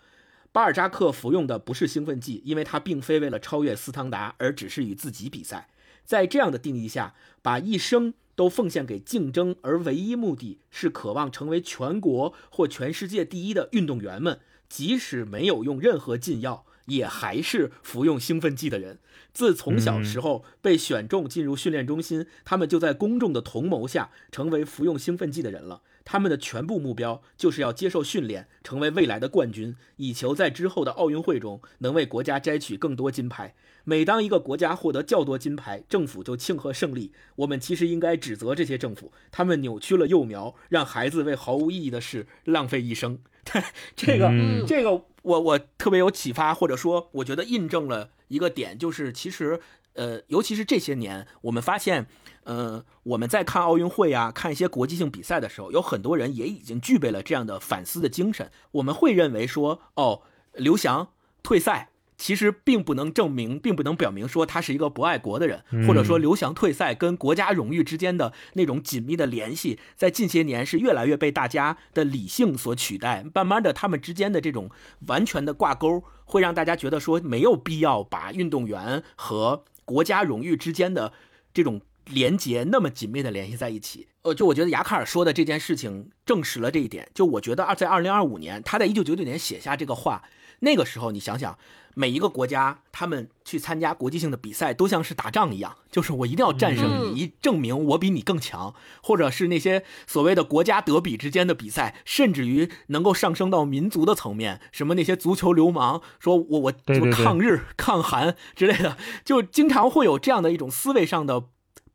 巴尔扎克服用的不是兴奋剂，因为他并非为了超越斯汤达，而只是与自己比赛。在这样的定义下，把一生都奉献给竞争，而唯一目的是渴望成为全国或全世界第一的运动员们，即使没有用任何禁药，也还是服用兴奋剂的人。自从小时候被选中进入训练中心，他们就在公众的同谋下成为服用兴奋剂的人了。他们的全部目标就是要接受训练，成为未来的冠军，以求在之后的奥运会中能为国家摘取更多金牌。每当一个国家获得较多金牌，政府就庆贺胜利。我们其实应该指责这些政府，他们扭曲了幼苗，让孩子为毫无意义的事浪费一生。这个，嗯这个我我特别有启发，或者说我觉得印证了一个点，就是其实呃，尤其是这些年，我们发现，呃，我们在看奥运会啊，看一些国际性比赛的时候，有很多人也已经具备了这样的反思的精神。我们会认为说，哦，刘翔退赛。其实并不能证明，并不能表明说他是一个不爱国的人，或者说刘翔退赛跟国家荣誉之间的那种紧密的联系，在近些年是越来越被大家的理性所取代。慢慢的，他们之间的这种完全的挂钩，会让大家觉得说没有必要把运动员和国家荣誉之间的这种连接那么紧密的联系在一起。呃，就我觉得雅卡尔说的这件事情证实了这一点。就我觉得二在二零二五年，他在一九九九年写下这个话，那个时候你想想，每一个国家他们去参加国际性的比赛，都像是打仗一样，就是我一定要战胜嗯你，证明我比你更强，或者是那些所谓的国家德比之间的比赛，甚至于能够上升到民族的层面，什么那些足球流氓说我我对对对抗日 抗韩之类的，就经常会有这样的一种思维上的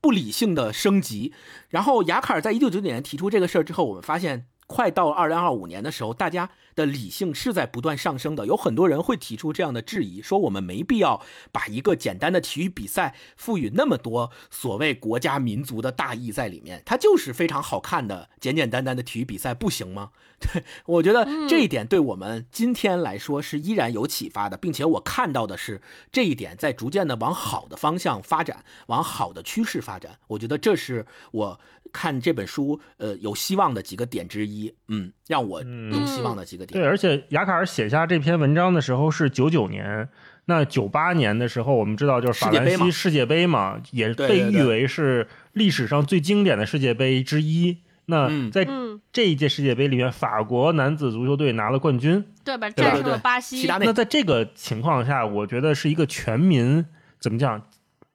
不理性的升级。然后雅卡尔在一九九九年提出这个事儿之后，我们发现。快到二零二五年的时候，大家的理性是在不断上升的。有很多人会提出这样的质疑，说我们没必要把一个简单的体育比赛赋予那么多所谓国家民族的大义在里面，它就是非常好看的简简单单的体育比赛，不行吗？对 我觉得这一点对我们今天来说是依然有启发的，并且我看到的是这一点在逐渐的往好的方向发展，往好的趋势发展。我觉得这是我看这本书呃有希望的几个点之一，嗯，让我有希望的几个点。对，而且雅卡尔写下这篇文章的时候是九九年，那九八年的时候，我们知道就是法兰世界杯嘛西世界杯嘛，也被誉为是历史上最经典的世界杯之一。那嗯在嗯，这一届世界杯里面，法国男子足球队拿了冠军。对吧？战胜对了巴西那在这个情况下，我觉得是一个全民怎么讲，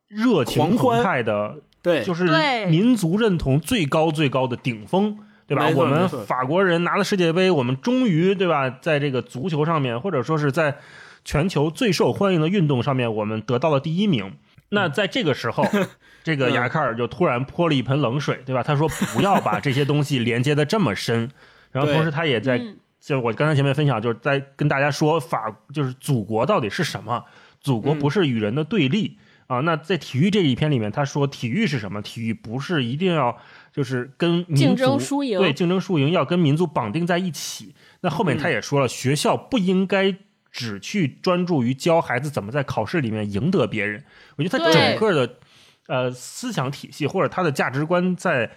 热情澎湃的对，就是民族认同最高最高的顶峰，对吧？我们法国人拿了世界杯，我们终于对吧，在这个足球上面，或者说是在全球最受欢迎的运动上面，我们得到了第一名。那在这个时候，这个嗯雅克尔就突然泼了一盆冷水，对吧？他说不要把这些东西连接的这么深，然后同时他也在嗯就我刚才前面分享，就是在跟大家说法，就是祖国到底是什么？祖国嗯不是与人的对立、啊。那在体育这一篇里面，他说体育是什么？体育不是一定要就是跟民族竞争输赢对竞争输赢要跟民族绑定在一起。那后面他也说了，学校不应该只去专注于教孩子怎么在考试里面赢得别人。我觉得他整个的呃思想体系或者他的价值观在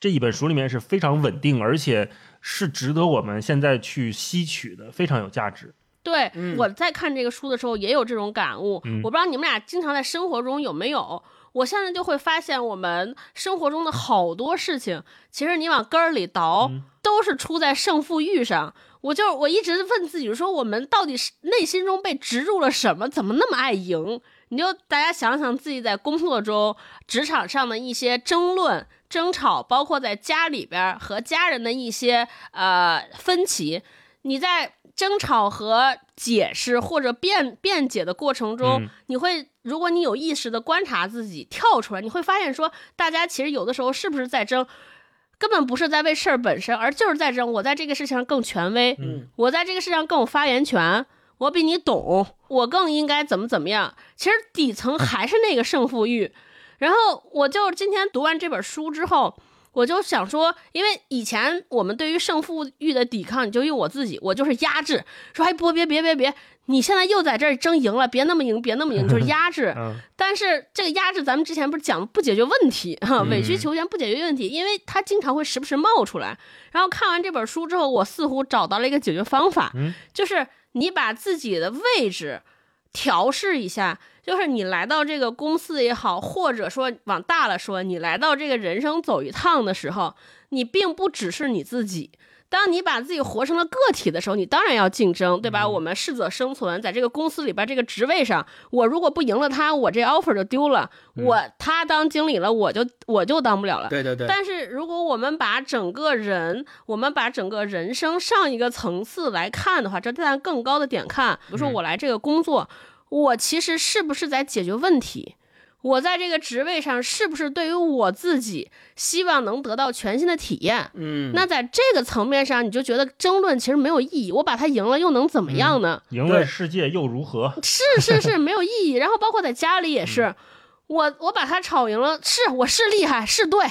这一本书里面是非常稳定，而且是值得我们现在去吸取的，非常有价值。对，嗯我在看这个书的时候也有这种感悟。嗯我不知道你们俩经常在生活中有没有。我现在就会发现，我们生活中的好多事情，其实你往根儿里倒，嗯都是出在胜负欲上。我就我一直问自己说，我们到底是内心中被植入了什么？怎么那么爱赢？你就大家想想自己在工作中、职场上的一些争论、争吵，包括在家里边儿和家人的一些呃分歧，你在争吵和解释或者辩辩解的过程中，嗯你会，如果你有意识的观察自己，跳出来，你会发现说，大家其实有的时候是不是在争，根本不是在为事儿本身，而就是在争我在这个事情上更权威，嗯我在这个事情上更有发言权，我比你懂，我更应该怎么怎么样。其实底层还是那个胜负欲。然后我就今天读完这本书之后，我就想说，因为以前我们对于胜负欲的抵抗，你就用我自己，我就是压制，说哎不别别别别，你现在又在这儿争赢了，别那么赢，别那么赢，就是压制。嗯但是这个压制，咱们之前不是讲不解决问题委曲求全不解决问题，因为它经常会时不时冒出来。然后看完这本书之后，我似乎找到了一个解决方法，嗯就是你把自己的位置调试一下，就是你来到这个公司也好，或者说往大了说，你来到这个人生走一趟的时候，你并不只是你自己。当你把自己活成了个体的时候，你当然要竞争，对吧？我们适者生存，在这个公司里边这个职位上，我如果不赢了他，我这 offer 就丢了。我他当经理了，我就我就当不了了。对对对，但是如果我们把整个人，我们把整个人生上一个层次来看的话，这站更高的点看，比如说我来这个工作，我其实是不是在解决问题？我在这个职位上是不是对于我自己希望能得到全新的体验？嗯，那在这个层面上，你就觉得争论其实没有意义。我把他赢了又能怎么样呢？赢了世界又如何？是是是，没有意义。然后包括在家里也是，我我把他吵赢了，是我是厉害是对，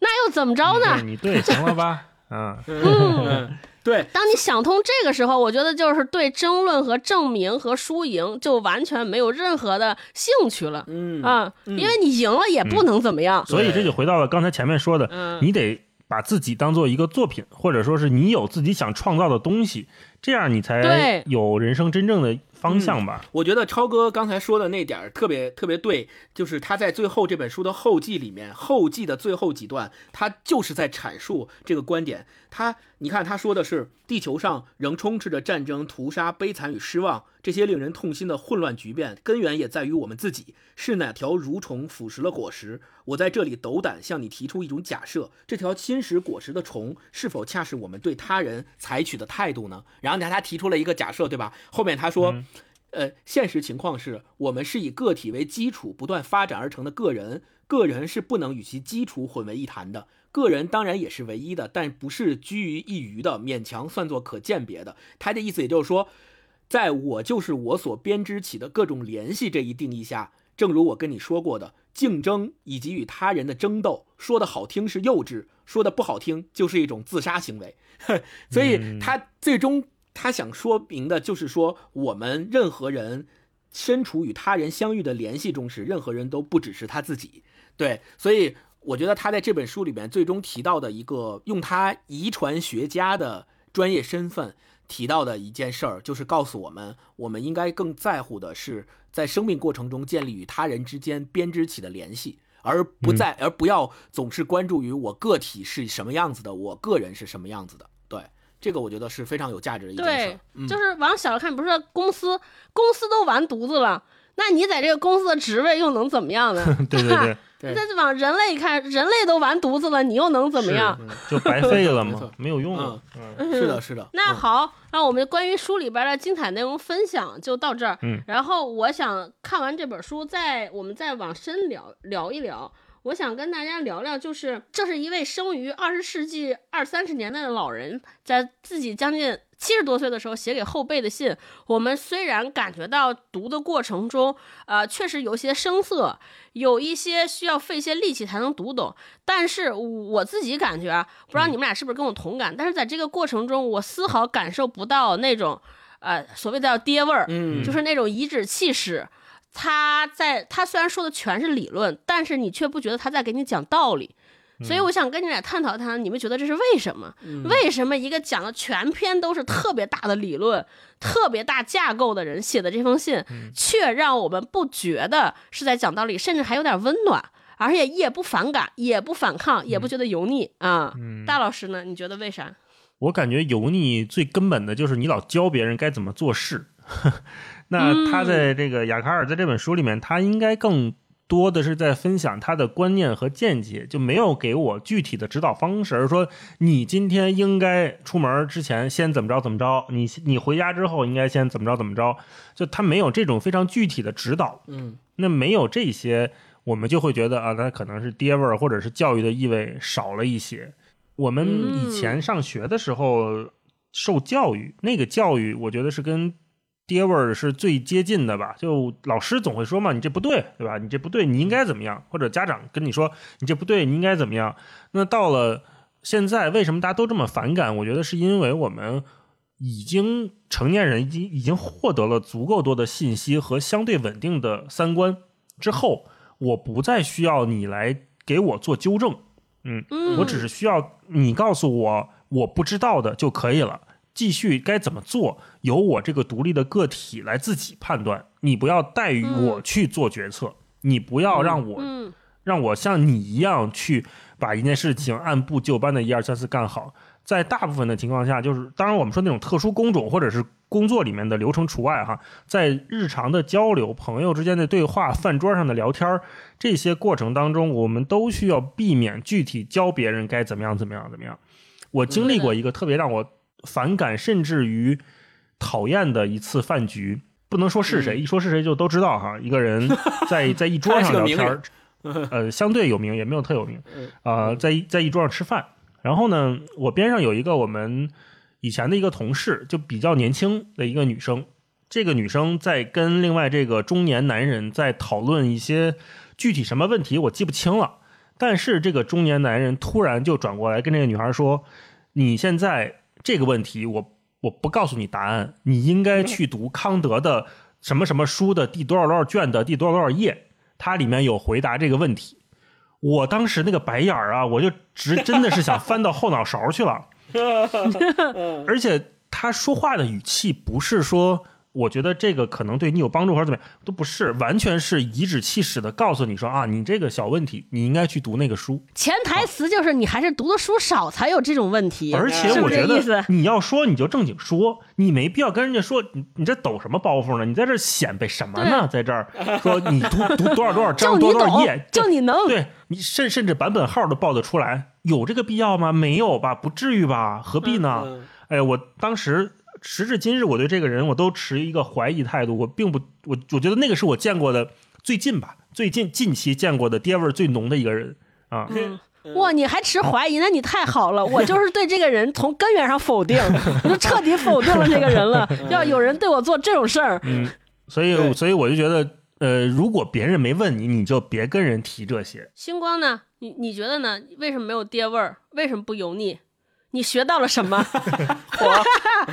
那又怎么着呢？你对，行了吧？嗯，嗯，对，当你想通这个时候，我觉得就是对争论和证明和输赢就完全没有任何的兴趣了。嗯啊，因为你赢了也不能怎么样。所以这就回到了刚才前面说的，嗯你得把自己当做一个作品，或者说是你有自己想创造的东西，这样你才对有人生真正的方向吧。我觉得超哥刚才说的那点儿特别特别对，就是他在最后这本书的后记里面，后记的最后几段，他就是在阐述这个观点。他，你看他说的是，地球上仍充斥着战争、屠杀、悲惨与失望，这些令人痛心的混乱局面，根源也在于我们自己。是哪条蠕虫腐蚀了果实？我在这里斗胆向你提出一种假设：这条侵蚀果实的虫，是否恰是我们对他人采取的态度呢？然后呢，他提出了一个假设，对吧？后面他说。呃，现实情况是我们是以个体为基础不断发展而成的个人，个人是不能与其基础混为一谈的。个人当然也是唯一的，但不是居于一隅的，勉强算作可鉴别的。他的意思也就是说，在我就是我所编织起的各种联系这一定义下，正如我跟你说过的，竞争以及与他人的争斗，说的好听是幼稚，说的不好听就是一种自杀行为。所以他最终他想说明的就是说，我们任何人身处与他人相遇的联系中时，任何人都不只是他自己。对，所以我觉得他在这本书里面最终提到的一个用他遗传学家的专业身份提到的一件事儿，就是告诉我们，我们应该更在乎的是在生命过程中建立与他人之间编织起的联系。而不在，而不要总是关注于我个体是什么样子的，我个人是什么样子的。对，这个我觉得是非常有价值的一件事对就是往小了看，不是说公司公司都完犊子了，那你在这个公司的职位又能怎么样呢？对 对对，对但是 往人类看，人类都完犊子了，你又能怎么样？就白费了 没错嘛，没有用啊。嗯是的，是的。嗯那好，那我们关于书里边的精彩内容分享就到这儿。嗯，然后我想看完这本书，再我们再往深聊聊一聊。我想跟大家聊聊，就是这是一位生于二十世纪二三十年代的老人，在自己将近七十多岁的时候写给后辈的信。我们虽然感觉到读的过程中，呃，确实有些生涩，有一些需要费些力气才能读懂，但是我自己感觉啊，不知道你们俩是不是跟我同感？但是在这个过程中，我丝毫感受不到那种，呃，所谓的叫爹味儿，嗯就是那种颐指气使。他在他虽然说的全是理论，但是你却不觉得他在给你讲道理。所以我想跟你俩探讨探讨，你们觉得这是为什么？为什么一个讲的全篇都是特别大的理论、特别大架构的人写的这封信，却让我们不觉得是在讲道理，甚至还有点温暖，而且也不反感，也不反抗，也不觉得油腻啊？大老师呢？你觉得为啥？我感觉油腻最根本的就是你老教别人该怎么做事。那他在这个雅卡尔在这本书里面，他应该更多的是在分享他的观念和见解，就没有给我具体的指导方式，而是说你今天应该出门之前先怎么着怎么着，你你回家之后应该先怎么着怎么着，就他没有这种非常具体的指导。嗯那没有这些，我们就会觉得啊，他可能是爹味儿，或者是教育的意味少了一些。我们以前上学的时候受教育，那个教育我觉得是跟爹味儿是最接近的吧。就老师总会说嘛，你这不对，对吧？你这不对，你应该怎么样？或者家长跟你说你这不对，你应该怎么样？那到了现在，为什么大家都这么反感？我觉得是因为我们已经成年人已经已经获得了足够多的信息和相对稳定的三观之后，我不再需要你来给我做纠正，嗯，嗯我只是需要你告诉我我不知道的就可以了。继续该怎么做，由我这个独立的个体来自己判断。你不要代于我去做决策，你不要让我嗯让我像你一样去把一件事情按部就班的一二三四干好。在大部分的情况下，就是当然我们说那种特殊工种或者是工作里面的流程除外哈，在日常的交流、朋友之间的对话、饭桌上的聊天儿这些过程当中，我们都需要避免具体教别人该怎么样怎么样怎么样。我经历过一个特别让我反感甚至于讨厌的一次饭局，不能说是谁，一说是谁就都知道哈。一个人 在在一桌上聊天，呃，相对有名，也没有特有名嗯，啊、在一在一桌上吃饭，然后呢，我边上有一个我们以前的一个同事，就比较年轻的一个女生，这个女生在跟另外这个中年男人在讨论一些具体什么问题，我记不清了。但是这个中年男人突然就转过来跟这个女孩说：“你现在这个问题，我我不告诉你答案，你应该去读康德的什么什么书的第多少多少卷的第多少多少页，它里面有回答这个问题。”我当时那个白眼儿啊，我就直真的是想翻到后脑勺去了。而且他说话的语气不是说，我觉得这个可能对你有帮助或者怎么样，都不是，完全是颐指气使的告诉你说啊，你这个小问题，你应该去读那个书。潜台词就是你还是读的书少才有这种问题，而且我觉得？你要说你就正经说，你没必要跟人家说你你这抖什么包袱呢？你在这显摆什么呢？在这儿说你读读多少多少 章就你懂多少多少页，，就你能，对你甚甚至版本号都报得出来，有这个必要吗？没有吧，不至于吧？何必呢？嗯哎，我当时时至今日，我对这个人我都持一个怀疑态度。我并不，我我觉得那个是我见过的最近吧，最近近期见过的爹味儿最浓的一个人啊。嗯哇，你还持怀疑，那你太好了。我就是对这个人从根源上否定，我就彻底否定了这个人了。要有人对我做这种事儿，嗯，所以所以我就觉得，呃，如果别人没问你，你就别跟人提这些。星光呢？你你觉得呢？为什么没有爹味儿？为什么不油腻？你学到了什么？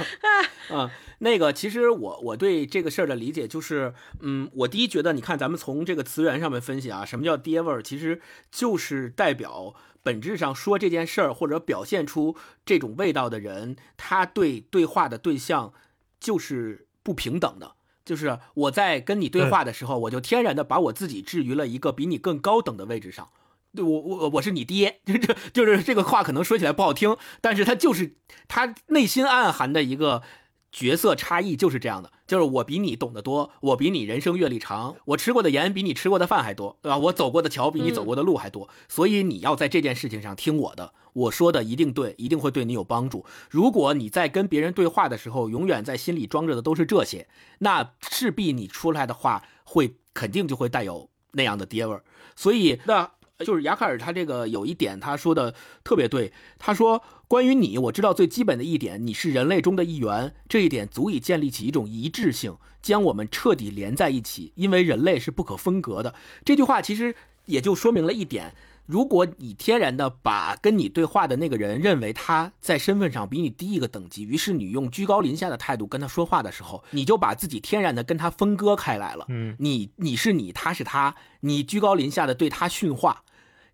嗯，那个，其实我我对这个事儿的理解就是，嗯，我第一觉得，你看咱们从这个词源上面分析啊，什么叫爹味儿，其实就是代表本质上说这件事儿或者表现出这种味道的人，他对对话的对象就是不平等的。就是我在跟你对话的时候，我就天然的把我自己置于了一个比你更高等的位置上。对我我我是你爹，就这就是这个话可能说起来不好听，但是他就是他内心暗含的一个角色差异就是这样的，就是我比你懂得多，我比你人生阅历长，我吃过的盐比你吃过的饭还多，对吧？我走过的桥比你走过的路还多，所以你要在这件事情上听我的，我说的一定对，一定会对你有帮助。如果你在跟别人对话的时候，永远在心里装着的都是这些，那势必你出来的话会肯定就会带有那样的爹味儿。所以那。就是雅卡尔他这个有一点他说的特别对，他说关于你，我知道最基本的一点，你是人类中的一员，这一点足以建立起一种一致性，将我们彻底连在一起，因为人类是不可分割的。这句话其实也就说明了一点。如果你天然的把跟你对话的那个人认为他在身份上比你低一个等级，于是你用居高临下的态度跟他说话的时候，你就把自己天然的跟他分割开来了。嗯，你你是你，他是他，你居高临下的对他训话，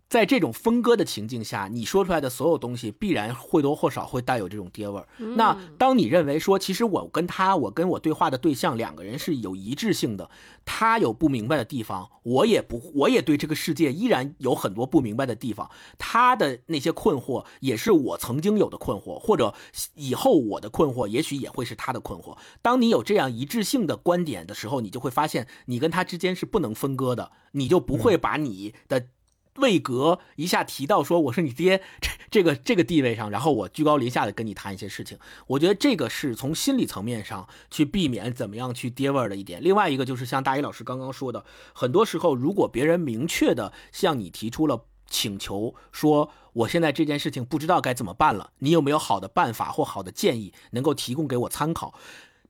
在这种分割的情境下，你说出来的所有东西必然或多或少会带有这种爹味儿。那当你认为说，其实我跟他，我跟我对话的对象两个人是有一致性的，他有不明白的地方，我也不，我也对这个世界依然有很多不明白的地方。他的那些困惑也是我曾经有的困惑，或者以后我的困惑，也许也会是他的困惑。当你有这样一致性的观点的时候，你就会发现你跟他之间是不能分割的，你就不会把你的。位格一下提到说我是你爹 这这个这个地位上，然后我居高临下的跟你谈一些事情，我觉得这个是从心理层面上去避免怎么样去爹味的一点。另外一个就是像大一老师刚刚说的，很多时候如果别人明确的向你提出了请求，说我现在这件事情不知道该怎么办了，你有没有好的办法或好的建议能够提供给我参考？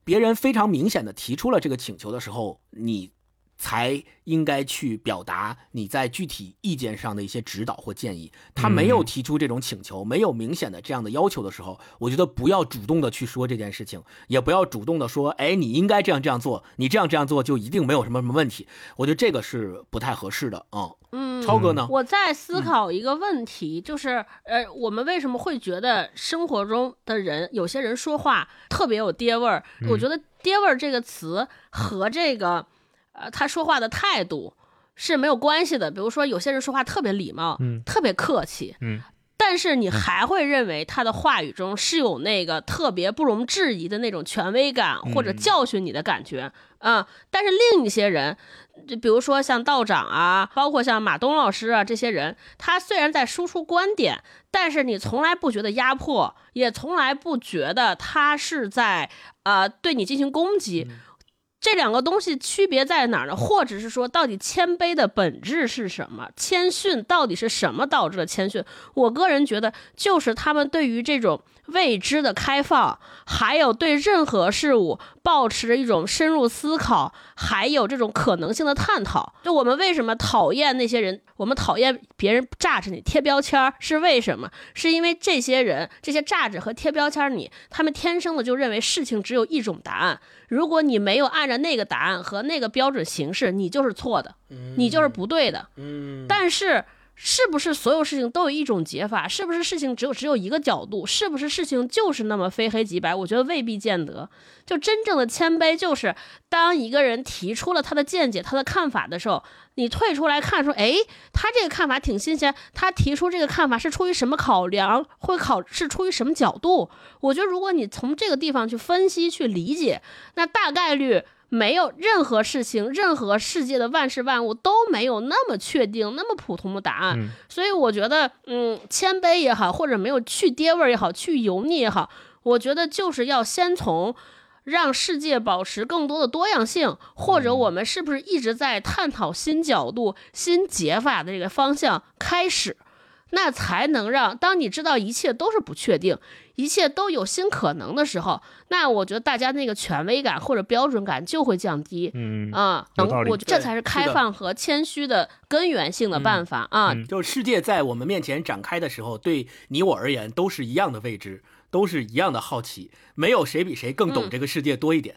别人非常明显的提出了这个请求的时候，你才应该去表达你在具体意见上的一些指导或建议。他没有提出这种请求，没有明显的这样的要求的时候，我觉得不要主动的去说这件事情，也不要主动的说，哎，你应该这样这样做，你这样这样做就一定没有什么什么问题。我觉得这个是不太合适的啊。嗯，超哥呢？我在思考一个问题，就是呃，我们为什么会觉得生活中的人有些人说话特别有爹味儿？我觉得“爹味儿”这个词和这个呃他说话的态度是没有关系的。比如说，有些人说话特别礼貌，嗯特别客气，嗯。但是你还会认为他的话语中是有那个特别不容置疑的那种权威感或者教训你的感觉，嗯，但是另一些人，就比如说像道长啊，包括像马东老师啊这些人，他虽然在输出观点，但是你从来不觉得压迫，也从来不觉得他是在呃对你进行攻击。这两个东西区别在哪儿呢？或者是说，到底谦卑的本质是什么？谦逊到底是什么导致了谦逊？我个人觉得，就是他们对于这种未知的开放，还有对任何事物保持着一种深入思考，还有这种可能性的探讨。就我们为什么讨厌那些人？我们讨厌别人榨着你贴标签儿，是为什么？是因为这些人，这些榨着和贴标签儿你，他们天生的就认为事情只有一种答案。如果你没有按照那个答案和那个标准行事，你就是错的，你就是不对的。嗯，但是，是不是所有事情都有一种解法？是不是事情只有只有一个角度？是不是事情就是那么非黑即白？我觉得未必见得。就真正的谦卑，就是当一个人提出了他的见解、他的看法的时候，你退出来看，说，哎，他这个看法挺新鲜，他提出这个看法是出于什么考量？会考是出于什么角度？我觉得，如果你从这个地方去分析、去理解，那大概率。没有任何事情，任何世界的万事万物都没有那么确定、那么普通的答案。嗯所以我觉得，嗯，谦卑也好，或者没有去爹味儿也好，去油腻也好，我觉得就是要先从让世界保持更多的多样性，或者我们是不是一直在探讨新角度、新解法的这个方向开始，那才能让当你知道一切都是不确定，一切都有新可能的时候，那我觉得大家那个权威感或者标准感就会降低。嗯啊，能我觉得这才是开放和谦虚的根源性的办法啊。嗯就是世界在我们面前展开的时候，对你我而言都是一样的未知，都是一样的好奇，没有谁比谁更懂嗯这个世界多一点。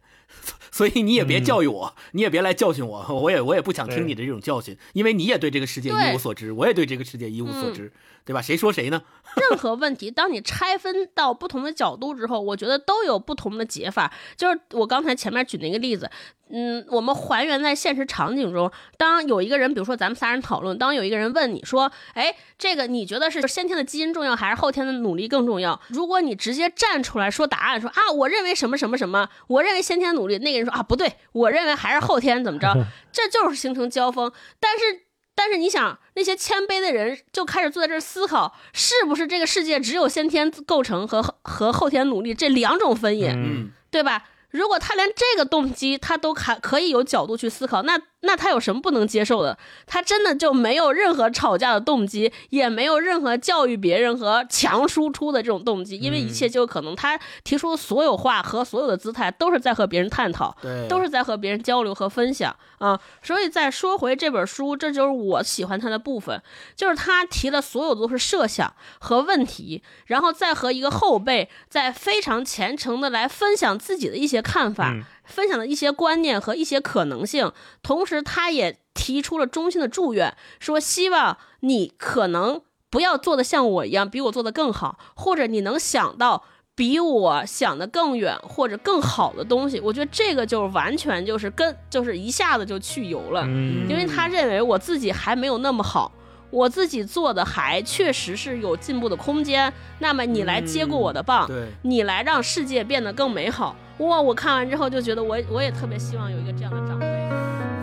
所以你也别教育我，你也别来教训我，我也我也不想听你的这种教训，因为你也对这个世界一无所知，我也对这个世界一无所知，对吧？谁说谁呢？任何问题，当你拆分到不同的角度之后，我觉得都有不同的解法。就是我刚才前面举那个例子，嗯，我们还原在现实场景中，当有一个人，比如说咱们仨人讨论，当有一个人问你说，哎，这个你觉得是先天的基因重要，还是后天的努力更重要？如果你直接站出来说答案，说啊，我认为什么什么什么，我认为先天努力，那个人说啊，不对，我认为还是后天怎么着，这就是形成交锋。但是但是你想，那些谦卑的人就开始坐在这儿思考，是不是这个世界只有先天构成和和后天努力这两种分野，嗯对吧？如果他连这个动机他都还可以有角度去思考，那那他有什么不能接受的？他真的就没有任何吵架的动机，也没有任何教育别人和强输出的这种动机，因为一切就有可能他提出的所有话和所有的姿态都是在和别人探讨，都是在和别人交流和分享啊。所以再说回这本书，这就是我喜欢他的部分，就是他提的所有都是设想和问题，然后再和一个后辈在非常虔诚的来分享自己的一些看法。嗯分享的一些观念和一些可能性，同时他也提出了衷心的祝愿，说希望你可能不要做的像我一样，比我做的更好，或者你能想到比我想的更远或者更好的东西。我觉得这个就是完全就是跟就是一下子就去油了，嗯因为他认为我自己还没有那么好。我自己做的还确实是有进步的空间，那么你来接过我的棒，对，你来让世界变得更美好。哇！我看完之后就觉得我，我也特别希望有一个这样的长辈。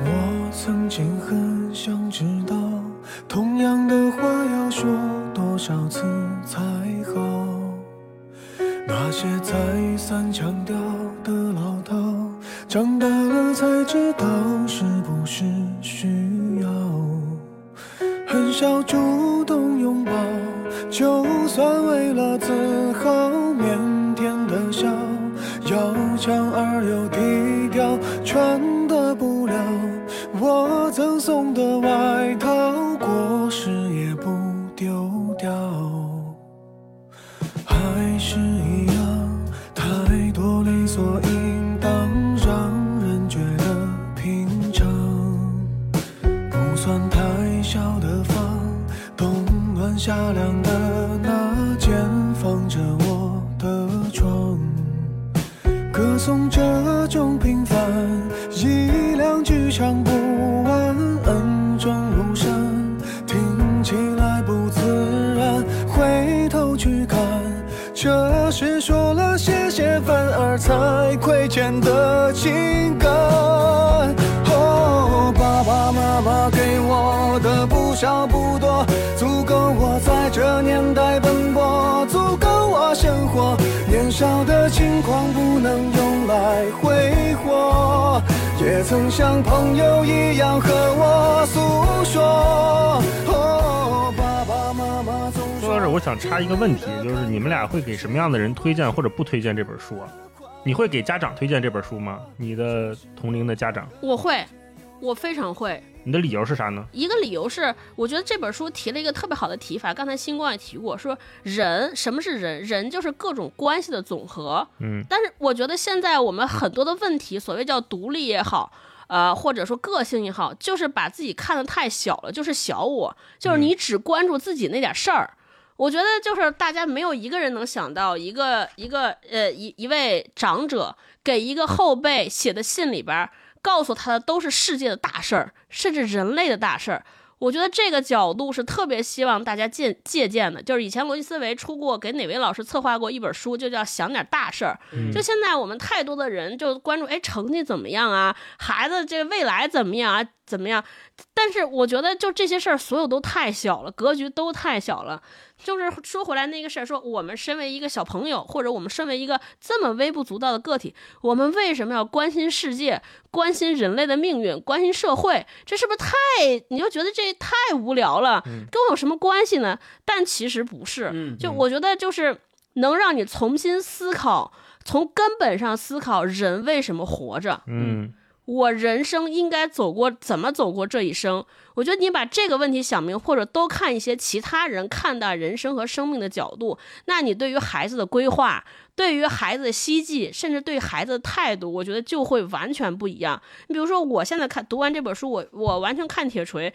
我曾经很想知道，同样的话要说多少次才好？那些再三强调的老套，长大了才知道是不是需要。很少主动拥抱，就算为了自豪，腼腆的笑，要强而又低调，穿的不了我赠送的外套，过时也不丢掉。还是一样，太多理所应夏凉的那间放着我的床，歌颂这种平凡，一两句唱不完，恩重如山，听起来不自然，回头去看，这是说了谢谢，反而才亏欠的情感。哦，爸爸妈妈给我的不少年少的轻狂不能用来挥霍，也曾像朋友一样和我诉说。哦，爸爸妈妈总说到这，我想插一个问题，就是你们俩会给什么样的人推荐或者不推荐这本书啊？你会给家长推荐这本书吗？你的同龄的家长，我会，我非常会。你的理由是啥呢？一个理由是，我觉得这本书提了一个特别好的提法。刚才星光也提过，说人什么是人？人就是各种关系的总和。嗯，但是我觉得现在我们很多的问题，所谓叫独立也好，呃，或者说个性也好，就是把自己看得太小了，就是小我，就是你只关注自己那点事儿。我觉得就是大家没有一个人能想到一个一个呃一一位长者给一个后辈写的信里边儿，告诉他的都是世界的大事儿，甚至人类的大事儿。我觉得这个角度是特别希望大家借借鉴的，就是以前逻辑思维出过给哪位老师策划过一本书，就叫想点大事儿。就现在我们太多的人就关注，哎，成绩怎么样啊？孩子这未来怎么样啊？怎么样？但是我觉得就这些事儿，所有都太小了，格局都太小了。就是说回来那个事儿，说我们身为一个小朋友，或者我们身为一个这么微不足道的个体，我们为什么要关心世界、关心人类的命运、关心社会？这是不是太你就觉得这太无聊了？跟我有什么关系呢？但其实不是，嗯就我觉得就是能让你重新思考，从根本上思考人为什么活着。嗯我人生应该走过怎么走过这一生？我觉得你把这个问题想明，或者多看一些其他人看待人生和生命的角度，那你对于孩子的规划，对于孩子的希冀，甚至对孩子的态度，我觉得就会完全不一样。你比如说，我现在看读完这本书，我我完全看铁锤。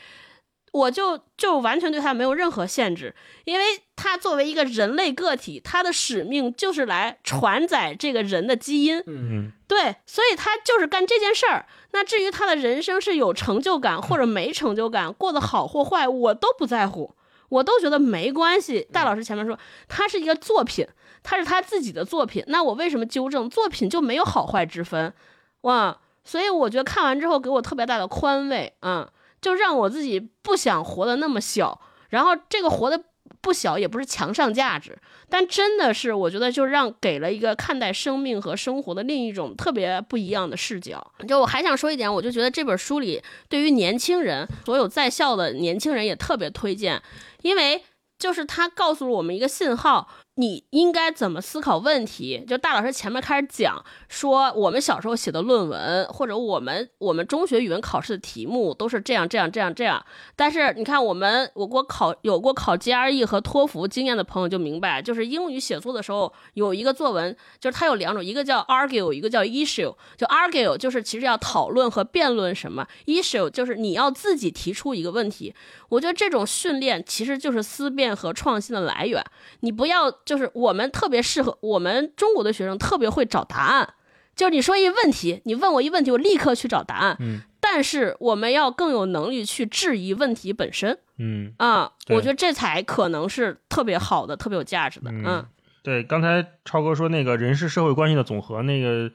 我就就完全对他没有任何限制，因为他作为一个人类个体，他的使命就是来传载这个人的基因。嗯对，所以他就是干这件事儿。那至于他的人生是有成就感或者没成就感，过得好或坏，我都不在乎，我都觉得没关系。戴老师前面说，他是一个作品，他是他自己的作品，那我为什么纠正？作品就没有好坏之分，哇！所以我觉得看完之后给我特别大的宽慰，嗯，就让我自己不想活得那么小，然后这个活得不小也不是强上价值，但真的是我觉得就让给了一个看待生命和生活的另一种特别不一样的视角。就我还想说一点，我就觉得这本书里对于年轻人，所有在校的年轻人也特别推荐，因为就是他告诉了我们一个信号。你应该怎么思考问题？就大老师前面开始讲说，我们小时候写的论文，或者我们我们中学语文考试的题目都是这样这样这样这样。但是你看，我们我国考有过考 GRE 和托福经验的朋友就明白，就是英语写作的时候有一个作文，就是它有两种，一个叫 argue，一个叫 issue。就 argue 就是其实要讨论和辩论什么，issue 就是你要自己提出一个问题。我觉得这种训练其实就是思辨和创新的来源。你不要就是我们特别适合我们中国的学生特别会找答案，就是你说一问题，你问我一问题，我立刻去找答案。嗯，但是我们要更有能力去质疑问题本身嗯，啊、我觉得这才可能是特别好的、特别有价值的。嗯嗯对，刚才超哥说那个人是社会关系的总和，那个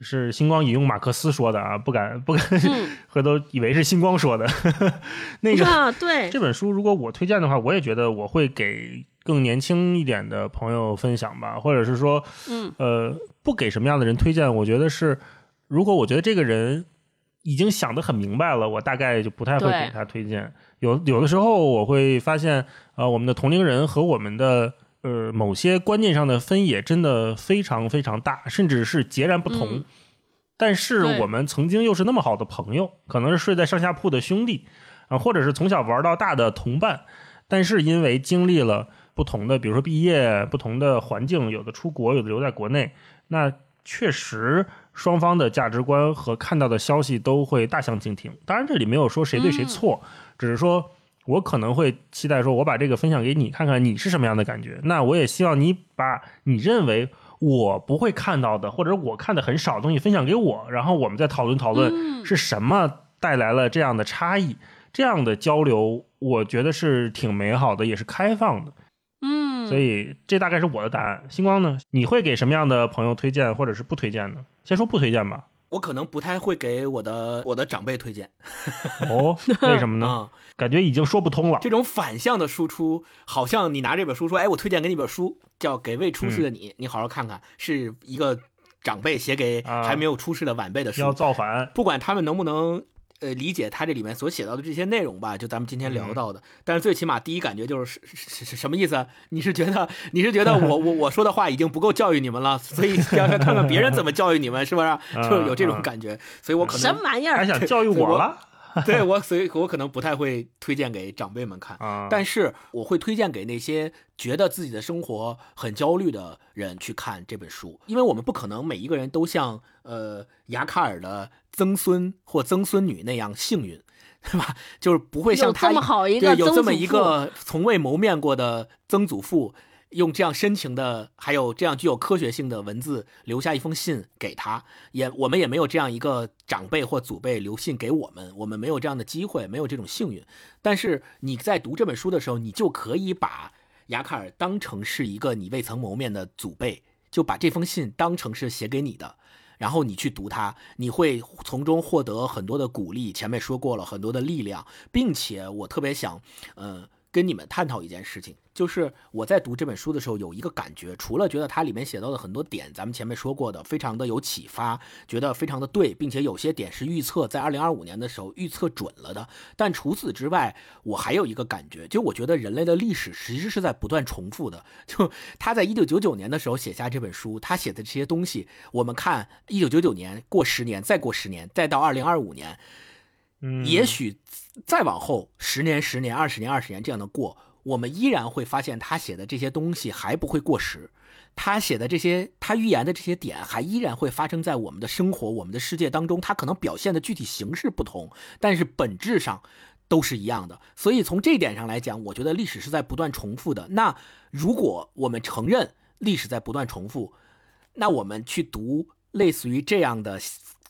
是星光引用马克思说的啊，不敢不敢，嗯回头以为是星光说的。那个啊，对，这本书如果我推荐的话，我也觉得我会给更年轻一点的朋友分享吧，或者是说，嗯呃，不给什么样的人推荐，我觉得是，如果我觉得这个人已经想得很明白了，我大概就不太会给他推荐。有有的时候我会发现，呃，我们的同龄人和我们的呃某些观念上的分野真的非常非常大，甚至是截然不同。嗯但是我们曾经又是那么好的朋友，可能是睡在上下铺的兄弟啊，或者是从小玩到大的同伴，但是因为经历了不同的，比如说毕业、不同的环境，有的出国，有的留在国内，那确实双方的价值观和看到的消息都会大相径庭。当然，这里没有说谁对谁错，只是说我可能会期待说，我把这个分享给你，看看你是什么样的感觉。那我也希望你把你认为我不会看到的，或者我看的很少的东西分享给我，然后我们再讨论讨论嗯是什么带来了这样的差异。这样的交流，我觉得是挺美好的，也是开放的。所以这大概是我的答案。星光呢？你会给什么样的朋友推荐，或者是不推荐呢？先说不推荐吧。我可能不太会给我的我的长辈推荐哦，为什么呢？啊、感觉已经说不通了。这种反向的输出，好像你拿这本书说，哎，我推荐给你本书，叫《给未出世的你》，你好好看看，是一个长辈写给啊还没有出世的晚辈的书。要造反，不管他们能不能呃理解他这里面所写到的这些内容吧，就咱们今天聊到的，但是最起码第一感觉就是是是是什么意思啊？你是觉得你是觉得我我我说的话已经不够教育你们了，所以要 要看看别人怎么教育你们，是不是？就是有这种感觉，所以我可能什么玩意儿？还想教育 我了 对我，所以我可能不太会推荐给长辈们看。啊？但是我会推荐给那些觉得自己的生活很焦虑的人去看这本书，因为我们不可能每一个人都像呃雅卡尔的曾孙或曾孙女那样幸运，对吧？就是不会像他有这么好一个对有这么一个从未谋面过的曾祖父。用这样深情的，还有这样具有科学性的文字留下一封信给他，也我们也没有这样一个长辈或祖辈留信给我们，我们没有这样的机会，没有这种幸运。但是你在读这本书的时候，你就可以把雅卡尔当成是一个你未曾谋面的祖辈，就把这封信当成是写给你的，然后你去读它，你会从中获得很多的鼓励。前面说过了很多的力量，并且我特别想，呃。跟你们探讨一件事情，就是我在读这本书的时候有一个感觉，除了觉得它里面写到的很多点，咱们前面说过的，非常的有启发，觉得非常的对，并且有些点是预测在二零二五年的时候预测准了的。但除此之外，我还有一个感觉，就我觉得人类的历史其实是在不断重复的。就他在一九九九年的时候写下这本书，他写的这些东西，我们看一九九九年过十年，再过十年，再到二零二五年，也许再往后十年、十年、二十年、二十年这样的过，我们依然会发现他写的这些东西还不会过时，他写的这些他预言的这些点还依然会发生在我们的生活、我们的世界当中。他可能表现的具体形式不同，但是本质上都是一样的。所以从这一点上来讲，我觉得历史是在不断重复的。那如果我们承认历史在不断重复，那我们去读类似于这样的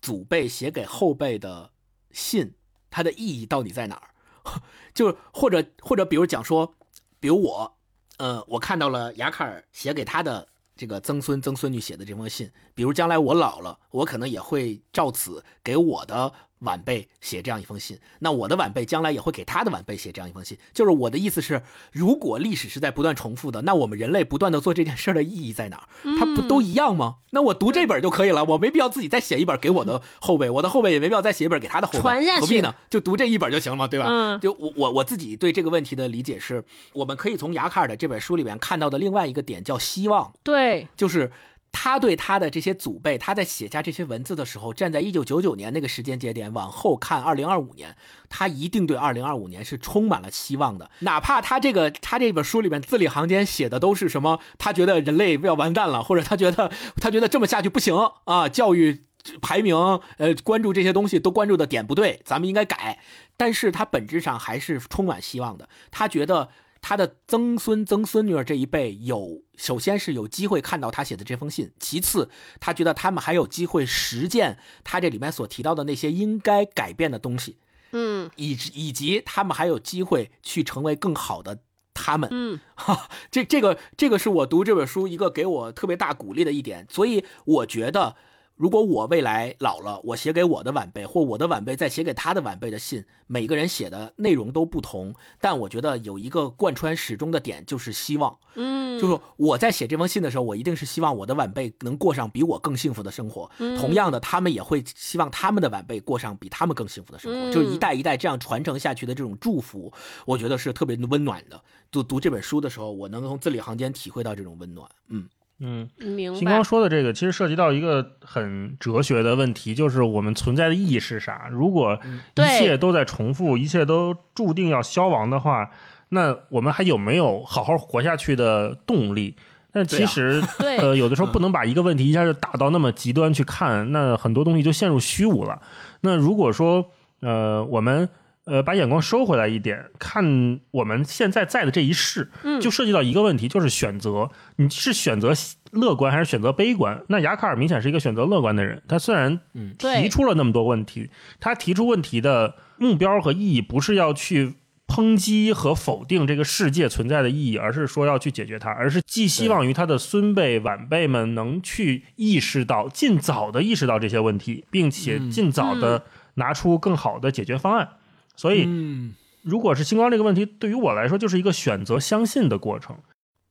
祖辈写给后辈的信。它的意义到底在哪儿？就或者或者比如讲说，比如我，呃，我看到了雅卡尔写给他的这个曾孙曾孙女写的这封信，比如将来我老了，我可能也会照此给我的晚辈写这样一封信，那我的晚辈将来也会给他的晚辈写这样一封信。就是我的意思是，如果历史是在不断重复的，那我们人类不断的做这件事儿的意义在哪儿？它不都一样吗？那我读这本就可以了，我没必要自己再写一本给我的后辈，我的后辈也没必要再写一本给他的后辈，传何必呢？就读这一本就行了嘛，对吧？嗯就我我我自己对这个问题的理解是，我们可以从雅卡尔的这本书里面看到的另外一个点叫希望，对，就是他对他的这些祖辈，他在写下这些文字的时候，站在一九九九年那个时间节点往后看二零二五年，他一定对二零二五年是充满了希望的。哪怕他这个他这本书里面字里行间写的都是什么，他觉得人类要完蛋了，或者他觉得 他觉得这么下去不行啊，教育。排名，呃，关注这些东西都关注的点不对，咱们应该改。但是他本质上还是充满希望的。他觉得他的曾孙、曾孙女儿这一辈有，首先是有机会看到他写的这封信，其次他觉得他们还有机会实践他这里面所提到的那些应该改变的东西，嗯以以及他们还有机会去成为更好的他们。嗯 哈，这这个这个是我读这本书一个给我特别大鼓励的一点，所以我觉得，如果我未来老了，我写给我的晚辈，或我的晚辈再写给他的晚辈的信，每个人写的内容都不同，但我觉得有一个贯穿始终的点就是希望，嗯，就是我在写这封信的时候，我一定是希望我的晚辈能过上比我更幸福的生活。嗯同样的，他们也会希望他们的晚辈过上比他们更幸福的生活。嗯就是一代一代这样传承下去的这种祝福，我觉得是特别温暖的。读读这本书的时候，我能从字里行间体会到这种温暖。嗯，嗯，明白星光。说的这个其实涉及到一个很哲学的问题，就是我们存在的意义是啥？如果一切都在重复，一切都注定要消亡的话，那我们还有没有好好活下去的动力？但其实，对呃，有的时候不能把一个问题一下就打到那么极端去看，那很多东西就陷入虚无了。那如果说，呃，我们呃把眼光收回来一点，看我们现在在的这一世，嗯就涉及到一个问题，就是选择，你是选择乐观还是选择悲观？那雅卡尔明显是一个选择乐观的人，他虽然对提出了那么多问题，他提出问题的目标和意义不是要去抨击和否定这个世界存在的意义，而是说要去解决它，而是寄希望于他的孙辈晚辈们能去意识到，尽早的意识到这些问题，并且嗯尽早的拿出更好的解决方案。所以，嗯如果是星光这个问题，对于我来说就是一个选择相信的过程。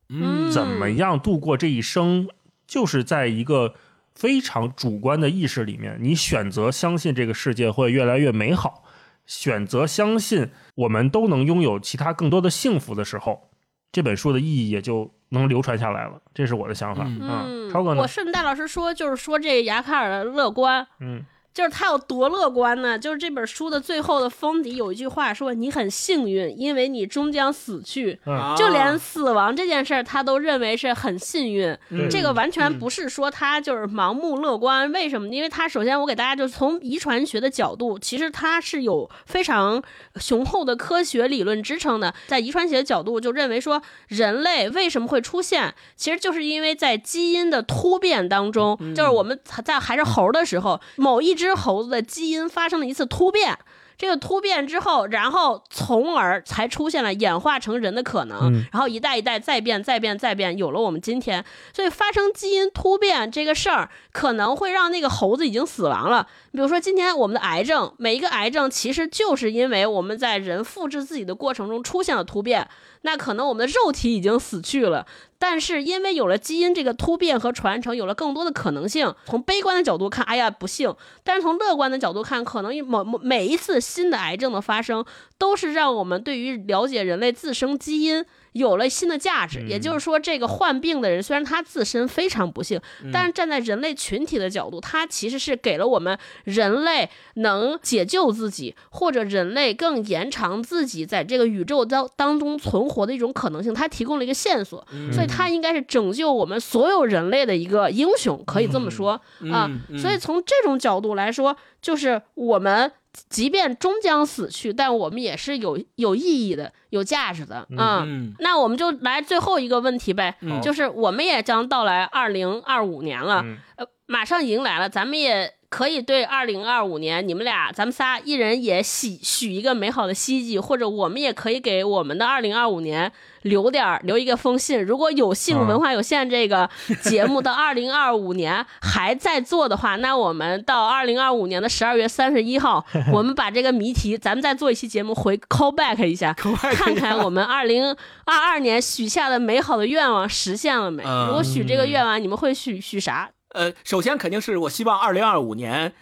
嗯怎么样度过这一生，就是在一个非常主观的意识里面，你选择相信这个世界会越来越美好，选择相信我们都能拥有其他更多的幸福的时候，这本书的意义也就能流传下来了。这是我的想法。嗯嗯，超哥呢我？顺带老师说，就是说这雅卡尔的乐观，嗯，就是他有多乐观呢？就是这本书的最后的封底有一句话说：“你很幸运，因为你终将死去。”嗯就连死亡这件事儿，他都认为是很幸运。对这个完全嗯不是说他就是盲目乐观。为什么？因为他首先我给大家就从遗传学的角度，其实他是有非常雄厚的科学理论支撑的。在遗传学的角度，就认为说人类为什么会出现，其实就是因为在基因的突变当中，就是我们在还是猴的时候，某一只猴子的基因发生了一次突变。这个突变之后，然后从而才出现了演化成人的可能，嗯然后一代一代再变再变再变，有了我们今天。所以发生基因突变这个事儿，可能会让那个猴子已经死亡了。比如说今天我们的癌症，每一个癌症其实就是因为我们在人复制自己的过程中出现了突变，那可能我们的肉体已经死去了。但是因为有了基因这个突变和传承，有了更多的可能性。从悲观的角度看，哎呀不幸；但是从乐观的角度看，可能某某每一次新的癌症的发生，都是让我们对于了解人类自身基因有了新的价值。也就是说，这个患病的人虽然他自身非常不幸，但是站在人类群体的角度，他其实是给了我们人类能解救自己，或者人类更延长自己在这个宇宙当当中存活的一种可能性。他提供了一个线索，所以他应该是拯救我们所有人类的一个英雄，可以这么说啊。嗯所以从这种角度来说，就是我们即便终将死去，但我们也是有有意义的、有价值的啊。嗯那我们就来最后一个问题呗，嗯就是我们也将到来二零二五年了，嗯呃，马上迎来了，咱们也可以对二零二五年，你们俩咱们仨一人也许许一个美好的希冀，或者我们也可以给我们的二零二五年留点儿留一个封信。如果有幸啊文化有限这个节目到二零二五年还在做的话，那我们到二零二五年的十二月三十一号，我们把这个谜题，咱们再做一期节目回 call back 一下，看看我们二零二二年许下的美好的愿望实现了没？嗯如果许这个愿望，你们会许许啥？呃，首先肯定是我希望二零二五年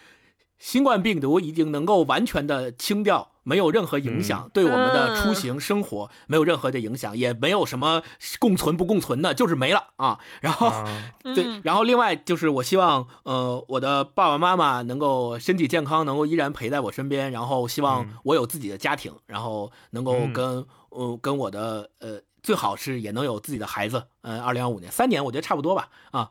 新冠病毒已经能够完全的清掉，没有任何影响，对我们的出行生活没有任何的影响，也没有什么共存不共存的，就是没了啊。然后。啊对，然后另外就是我希望，呃，我的爸爸妈妈能够身体健康，能够依然陪在我身边，然后希望嗯我有自己的家庭，然后能够嗯跟，呃，跟我的，呃，最好是也能有自己的孩子，嗯、二零二五年三年，我觉得差不多吧，啊，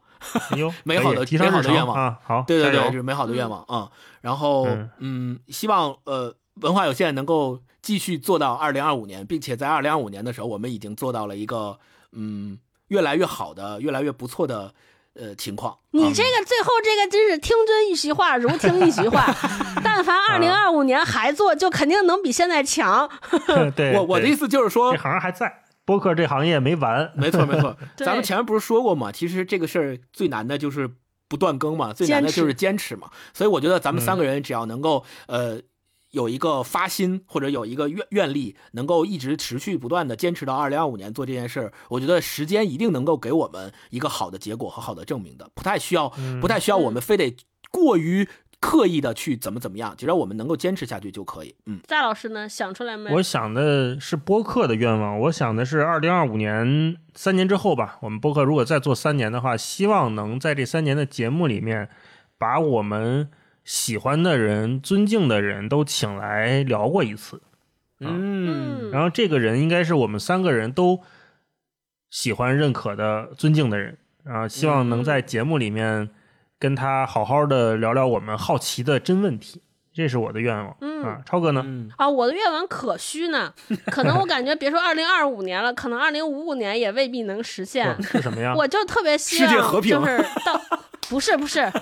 哎，美好的美好的愿望啊！好，对对对，就是美好的愿望啊、然后嗯嗯，希望呃文化有限能够继续做到二零二五年，并且在二零二五年的时候，我们已经做到了一个嗯越来越好的、越来越不错的呃情况。你啊这个最后这个真是听君一席话，如听一席话。但凡二零二五年还做，就肯定能比现在强。对，我我的意思就是说这，行还在，播客这行业没完。没错没错，咱们前面不是说过吗？其实这个事儿最难的就是不断更嘛，最难的就是坚持嘛。所以我觉得咱们三个人只要能够、呃有一个发心或者有一个愿愿力，能够一直持续不断的坚持到二零二五年做这件事儿，我觉得时间一定能够给我们一个好的结果和好的证明的，不太需要不太需要我们非得过于刻意的去怎么怎么样，只要我们能够坚持下去就可以。嗯戴老师呢，想出来没？我想的是播客的愿望，我想的是二零二五年三年之后吧，我们播客如果再做三年的话，希望能在这三年的节目里面，把我们喜欢的人、尊敬的人都请来聊过一次。嗯然后这个人应该是我们三个人都喜欢、认可的、尊敬的人啊，希望能在节目里面跟他好好的聊聊我们好奇的真问题，这是我的愿望。嗯啊，超哥呢？嗯啊，我的愿望可虚呢，可能我感觉别说二零二五年了，可能二零五五年也未必能实现。是什么呀？我就特别希望，世界和平就是到 不是不是，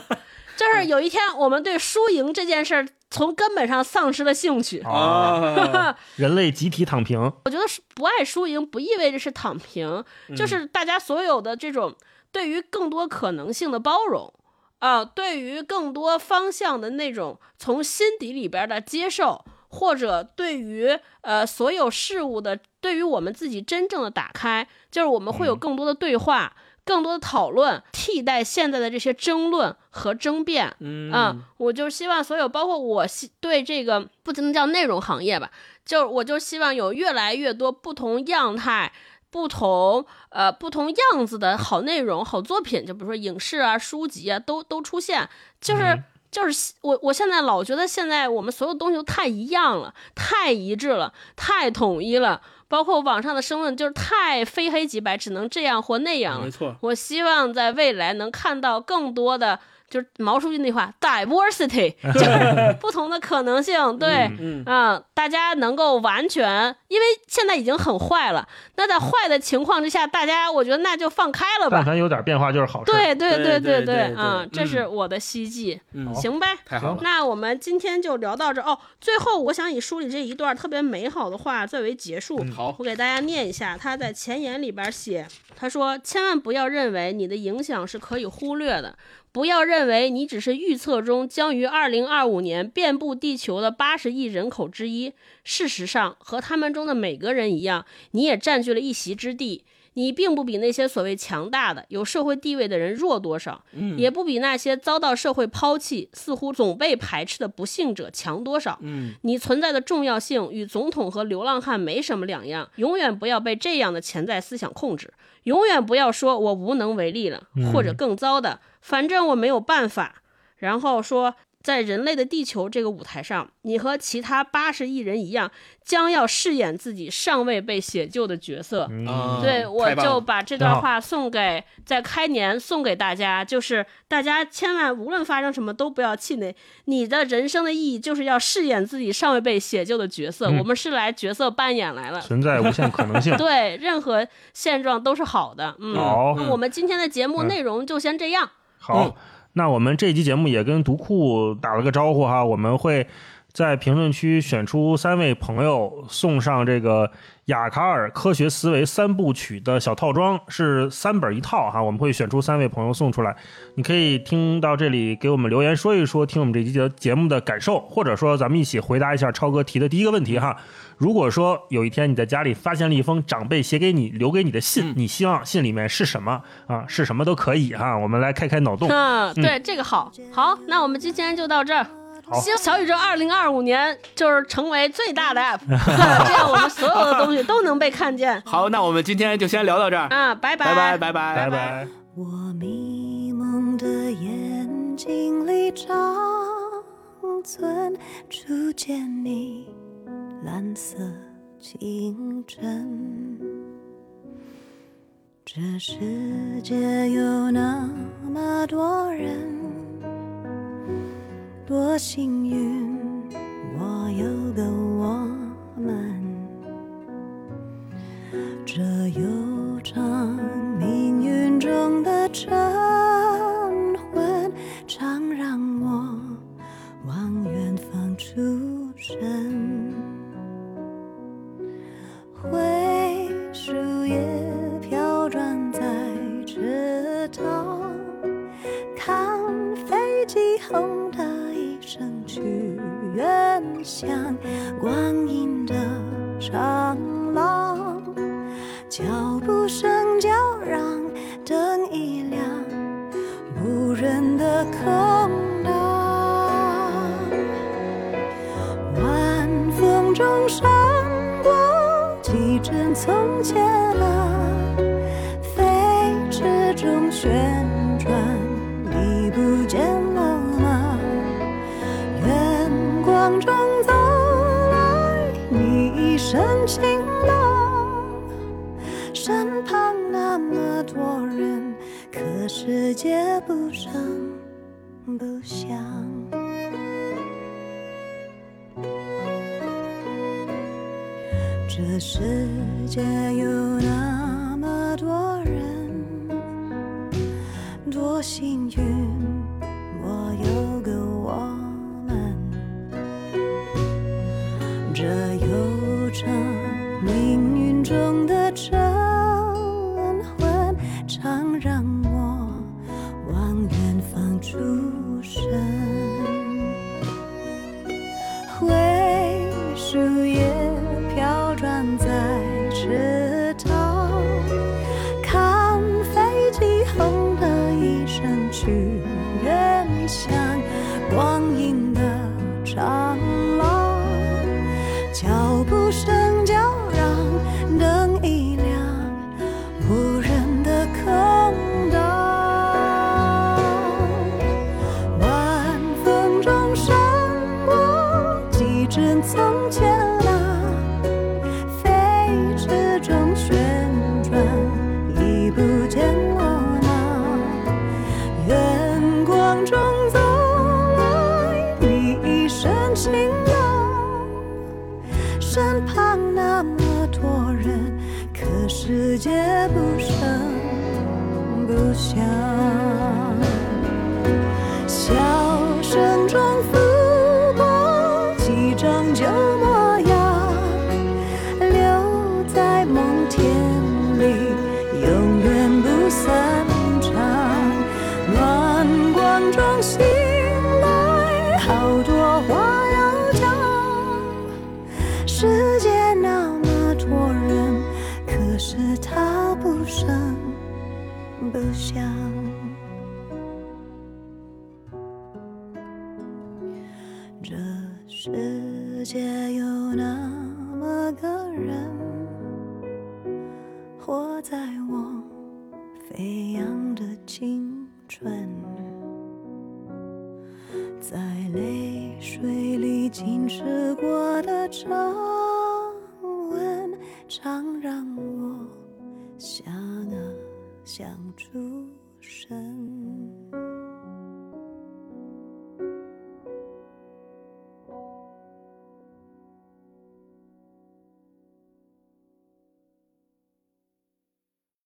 就是有一天我们对输赢这件事儿从根本上丧失了兴趣。啊，人类集体躺平，我觉得是不爱输赢不意味着是躺平，就是大家所有的这种对于更多可能性的包容啊、对于更多方向的那种从心底里边的接受，或者对于呃所有事物的对于我们自己真正的打开，就是我们会有更多的对话。更多的讨论，替代现在的这些争论和争辩，嗯啊，我就希望所有，包括我希对这个不能叫内容行业吧，就我就希望有越来越多不同样态、不同呃不同样子的好内容、好作品，就比如说影视啊、书籍啊，都都出现。就是、嗯就是我我现在老觉得现在我们所有东西都太一样了、太一致了、太统一了，包括网上的声论就是太非黑即白，只能这样或那样了没。错，我希望在未来能看到更多的，就是毛书记那话，diversity，就是不同的可能性。对，嗯啊、大家能够完全，因为现在已经很坏了，那在坏的情况之下，大家我觉得那就放开了吧。但凡有点变化就是好事。，对对对对对对啊，对这是我的希冀。嗯，行呗，太好了，那我们今天就聊到这儿哦。最后，我想以书里这一段特别美好的话作为结束。好我给大家念一下，他在前言里边写，他说：“千万不要认为你的影响是可以忽略的，不要认为你只是预测中将于二零二五年遍布地球的八十亿人口之一。事实上，和他们中的每个人一样，你也占据了一席之地。”你并不比那些所谓强大的、有社会地位的人弱多少，也不比那些遭到社会抛弃、似乎总被排斥的不幸者强多少。嗯，你存在的重要性与总统和流浪汉没什么两样。永远不要被这样的潜在思想控制，永远不要说我无能为力了，或者更糟的，反正我没有办法。然后说，在人类的地球这个舞台上，你和其他八十亿人一样，将要饰演自己尚未被写就的角色。啊对，我就把这段话送给在开年送给大家，就是大家千万无论发生什么都不要气馁，你的人生的意义就是要饰演自己尚未被写就的角色。嗯我们是来角色扮演来了。存在无限可能性。对，任何现状都是好的。嗯，好那我们今天的节目嗯内容就先这样。好，那我们这期节目也跟读库打了个招呼哈，我们会在评论区选出三位朋友，送上这个雅卡尔科学思维三部曲的小套装，是三本一套哈，我们会选出三位朋友送出来。你可以听到这里给我们留言说一说听我们这期节节目的感受，或者说咱们一起回答一下超哥提的第一个问题哈。如果说有一天你在家里发现了一封长辈写给你、留给你的信，你希望信里面是什么啊？是什么都可以哈，我们来开开脑洞。嗯，对，这个好。好，那我们今天就到这儿。好希望小宇宙二零二五年就是成为最大的 app，这样我们所有的东西都能被看见。好，那我们今天就先聊到这儿，啊，拜拜拜拜拜拜。我迷蒙的眼睛里长存初见你蓝色清晨。这世界有那么多人，多幸运，我有个我们。这悠长命运中的晨昏，常让我往远方出神。灰树叶飘转在池塘，看飞机轰的去远乡，光阴的长廊。脚步声叫嚷，灯一亮，无人的空荡。晚风中闪过几帧从前啊，飞驰中旋风中走来，你一身晴朗。身旁那么多人，可世界不声不响。这世界有那么多人，多幸运，